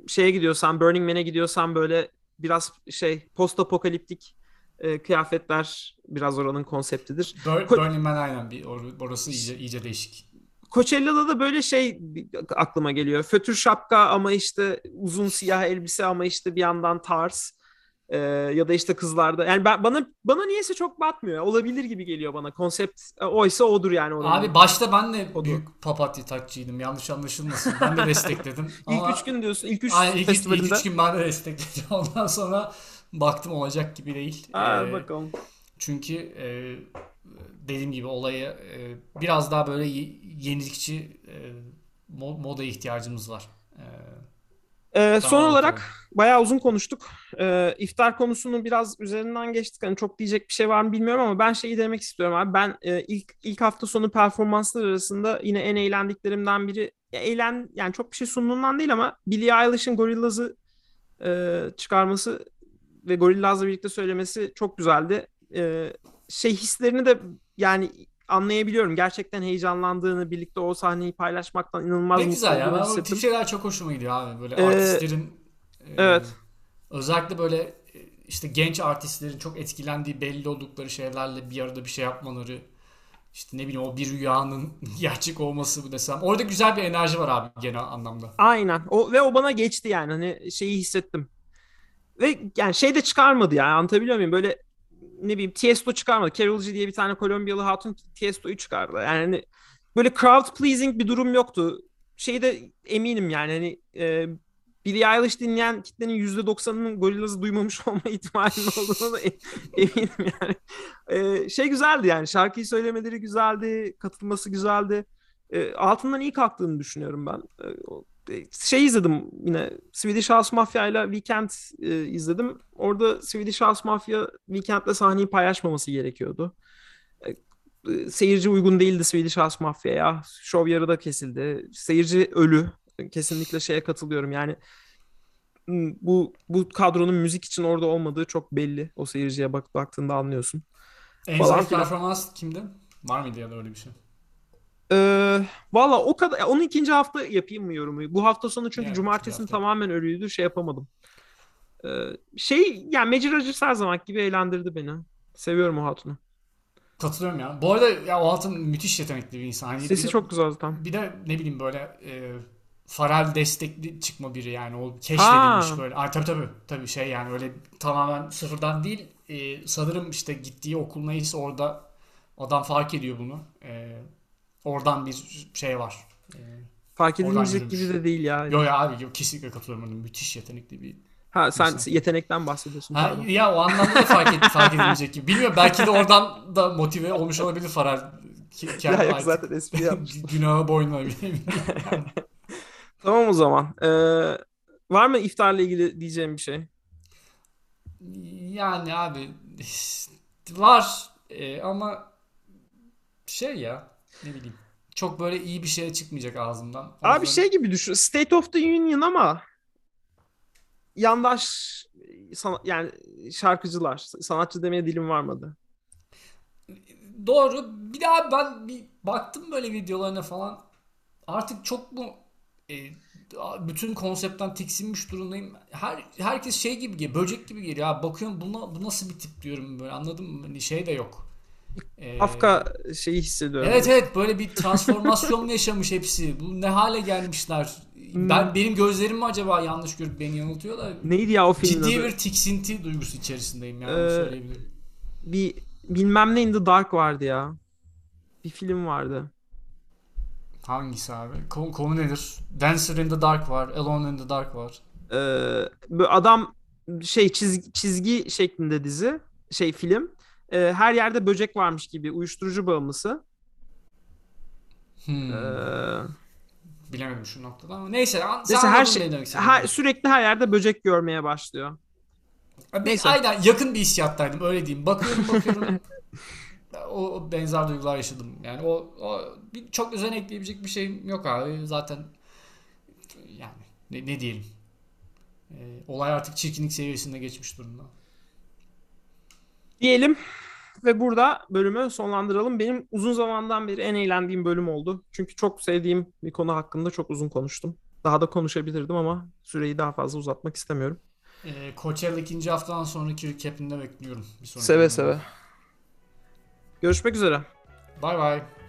A: şeye gidiyorsan, Burning Man'e gidiyorsan böyle biraz şey post apokaliptik e, kıyafetler biraz oranın konseptidir.
B: Bur-
A: Ko-
B: Burning Man aynen bir or- orası iyice iyice değişik.
A: Coachella'da da böyle şey aklıma geliyor. Fötür şapka ama işte uzun siyah elbise ama işte bir yandan tarz. Ee, ya da işte kızlarda. Yani ben, bana bana niyeyse çok batmıyor. Olabilir gibi geliyor bana. Konsept e, oysa odur yani. oranın.
B: Abi başta ben de
A: O da-
B: büyük papatya takçıydım. Yanlış anlaşılmasın. Ben de destekledim. Ama
A: İlk üç gün diyorsun. İlk üç
B: Aynen, ilk, ilk
A: festivalinde.
B: üç gün ben de destekledim. Ondan sonra baktım olacak gibi değil.
A: Aa,
B: Ee,
A: bakalım.
B: Çünkü e, dediğim gibi olaya e, biraz daha böyle yenilikçi e, mo- moda ihtiyacımız var. E,
A: Ee, son olarak
B: tamam.
A: bayağı uzun konuştuk. Ee, iftar konusunu biraz üzerinden geçtik. Hani çok diyecek bir şey var mı bilmiyorum ama ben şeyi demek istiyorum abi. Ben e, ilk ilk hafta sonu performanslar arasında yine en eğlendiklerimden biri ya eğlen yani çok bir şey sunduğundan değil ama Billie Eilish'in Gorillaz'ı e, çıkarması ve Gorillaz'la birlikte söylemesi çok güzeldi. E, şey hislerini de yani anlayabiliyorum. Gerçekten heyecanlandığını, birlikte o sahneyi paylaşmaktan inanılmaz
B: ne
A: mutlu
B: güzel ya. Ben
A: hissettim.
B: tip şeyler çok hoşuma gidiyor abi. Böyle
A: Ee,
B: artistlerin e,
A: evet.
B: özellikle böyle e, işte genç artistlerin çok etkilendiği belli oldukları şeylerle bir arada bir şey yapmaları işte ne bileyim o bir rüyanın gerçek olması mı desem. Orada güzel bir enerji var abi genel anlamda.
A: Aynen. O ve o bana geçti yani. Hani şeyi hissettim. Ve yani şey de çıkarmadı yani anlatabiliyor muyum? Böyle ne bileyim Tiesto çıkarmadı. Karol G diye bir tane Kolombiyalı hatun Tiesto'yu çıkardı. Yani böyle crowd pleasing bir durum yoktu. Şeyde eminim yani hani e, Billie Eilish dinleyen kitlenin %90'ının Gorillaz'ı duymamış olma ihtimalinin olduğunu da eminim yani. E, şey güzeldi yani şarkıyı söylemeleri güzeldi, katılması güzeldi. E, altından iyi kalktığını düşünüyorum ben. E, o- e, şey izledim yine Swedish House Mafia ile Weekend e, izledim. Orada Swedish House Mafia Weekend'le sahneyi paylaşmaması gerekiyordu. E, e, seyirci uygun değildi Swedish House Mafia'ya. Şov yarıda kesildi. Seyirci ölü. Kesinlikle şeye katılıyorum. Yani bu bu kadronun müzik için orada olmadığı çok belli. O seyirciye bak baktığında anlıyorsun.
B: En zayıf performans kimdi? Var mıydı ya da öyle bir şey?
A: Ee, valla o kadar onu ikinci hafta yapayım mı yorumu? Bu hafta sonu çünkü
B: ikinci hafta.
A: tamamen ölüydü. Şey yapamadım. Ee, şey yani Major Rogers her zaman gibi eğlendirdi beni. Seviyorum o hatunu.
B: Katılıyorum ya. Bu arada ya o altın müthiş yetenekli bir insan. Hani
A: Sesi
B: de-
A: çok güzel zaten.
B: Bir de ne bileyim böyle e, Farel destekli çıkma biri yani o keşfedilmiş
A: Ha.
B: böyle. Ay, tabii tabii tabii şey yani öyle tamamen sıfırdan değil. E, sanırım işte gittiği okul neyse orada adam fark ediyor bunu. E, oradan bir şey var.
A: Fark edilecek gibi de değil ya.
B: yo ya abi yo, kesinlikle katılıyorum. Müthiş yetenekli bir
A: Ha sen
B: İnsan.
A: yetenekten bahsediyorsun.
B: Ha,
A: pardon.
B: ya o anlamda da fark, et, fark edilecek gibi. Bilmiyorum belki de oradan da motive olmuş olabilir Farel. Ki-
A: Ya yok zaten espri yapmış.
B: Günahı boynuna.
A: Tamam o zaman. Ee, var mı iftarla ilgili diyeceğim bir şey?
B: Yani abi var e, ama şey ya ne bileyim çok böyle iyi bir şey çıkmayacak ağzımdan. O
A: Abi
B: yüzden-
A: şey gibi düşün. State of the Union ama yandaş sana, yani şarkıcılar, sanatçı demeye dilim varmadı.
B: Doğru. Bir daha ben bir baktım böyle videolarına falan. Artık çok mu e, bütün konseptten tiksinmiş durumdayım. Her herkes şey gibi geliyor, böcek gibi geliyor. Abi bakıyorum buna bu nasıl bir tip diyorum böyle. Anladın mı? Hani şey de yok. E,
A: Afka şeyi hissediyorum.
B: Evet evet böyle bir transformasyon yaşamış hepsi. Bu ne hale gelmişler.
A: Hmm.
B: Ben benim gözlerim mi acaba yanlış görüp beni yanıltıyor da
A: Neydi ya o filmin
B: ciddi
A: adı?
B: bir tiksinti duygusu içerisindeyim yani
A: Ee,
B: söyleyebilirim.
A: Bir bilmem ne in the Dark vardı ya. Bir film vardı.
B: Hangisi abi? Konu, konu nedir? Dancer in the Dark var, Alone in the Dark var.
A: Ee, adam şey çizgi, çizgi şeklinde dizi, şey film. Ee, her yerde böcek varmış gibi uyuşturucu bağımlısı.
B: Hmm.
A: Ee,
B: Bilemedim şu noktada ama neyse.
A: Neyse her şey her, sürekli her yerde böcek görmeye başlıyor.
B: Abi,
A: neyse.
B: Aynen yakın bir hissiyattaydım öyle diyeyim. Bakıyorum bakıyorum. o, o benzer duygular yaşadım. Yani o, o bir, çok özen ekleyebilecek bir şeyim yok abi. Zaten yani ne, ne diyelim. Ee, olay artık çirkinlik seviyesinde geçmiş durumda.
A: Diyelim ve burada bölümü sonlandıralım. Benim uzun zamandan beri en eğlendiğim bölüm oldu. Çünkü çok sevdiğim bir konu hakkında çok uzun konuştum. Daha da konuşabilirdim ama süreyi daha fazla uzatmak istemiyorum.
B: Ee, Coachella ikinci haftadan sonraki recap'inde bekliyorum. Bir sonraki
A: Seve
B: bölümde.
A: seve. Görüşmek üzere.
B: Bye bye.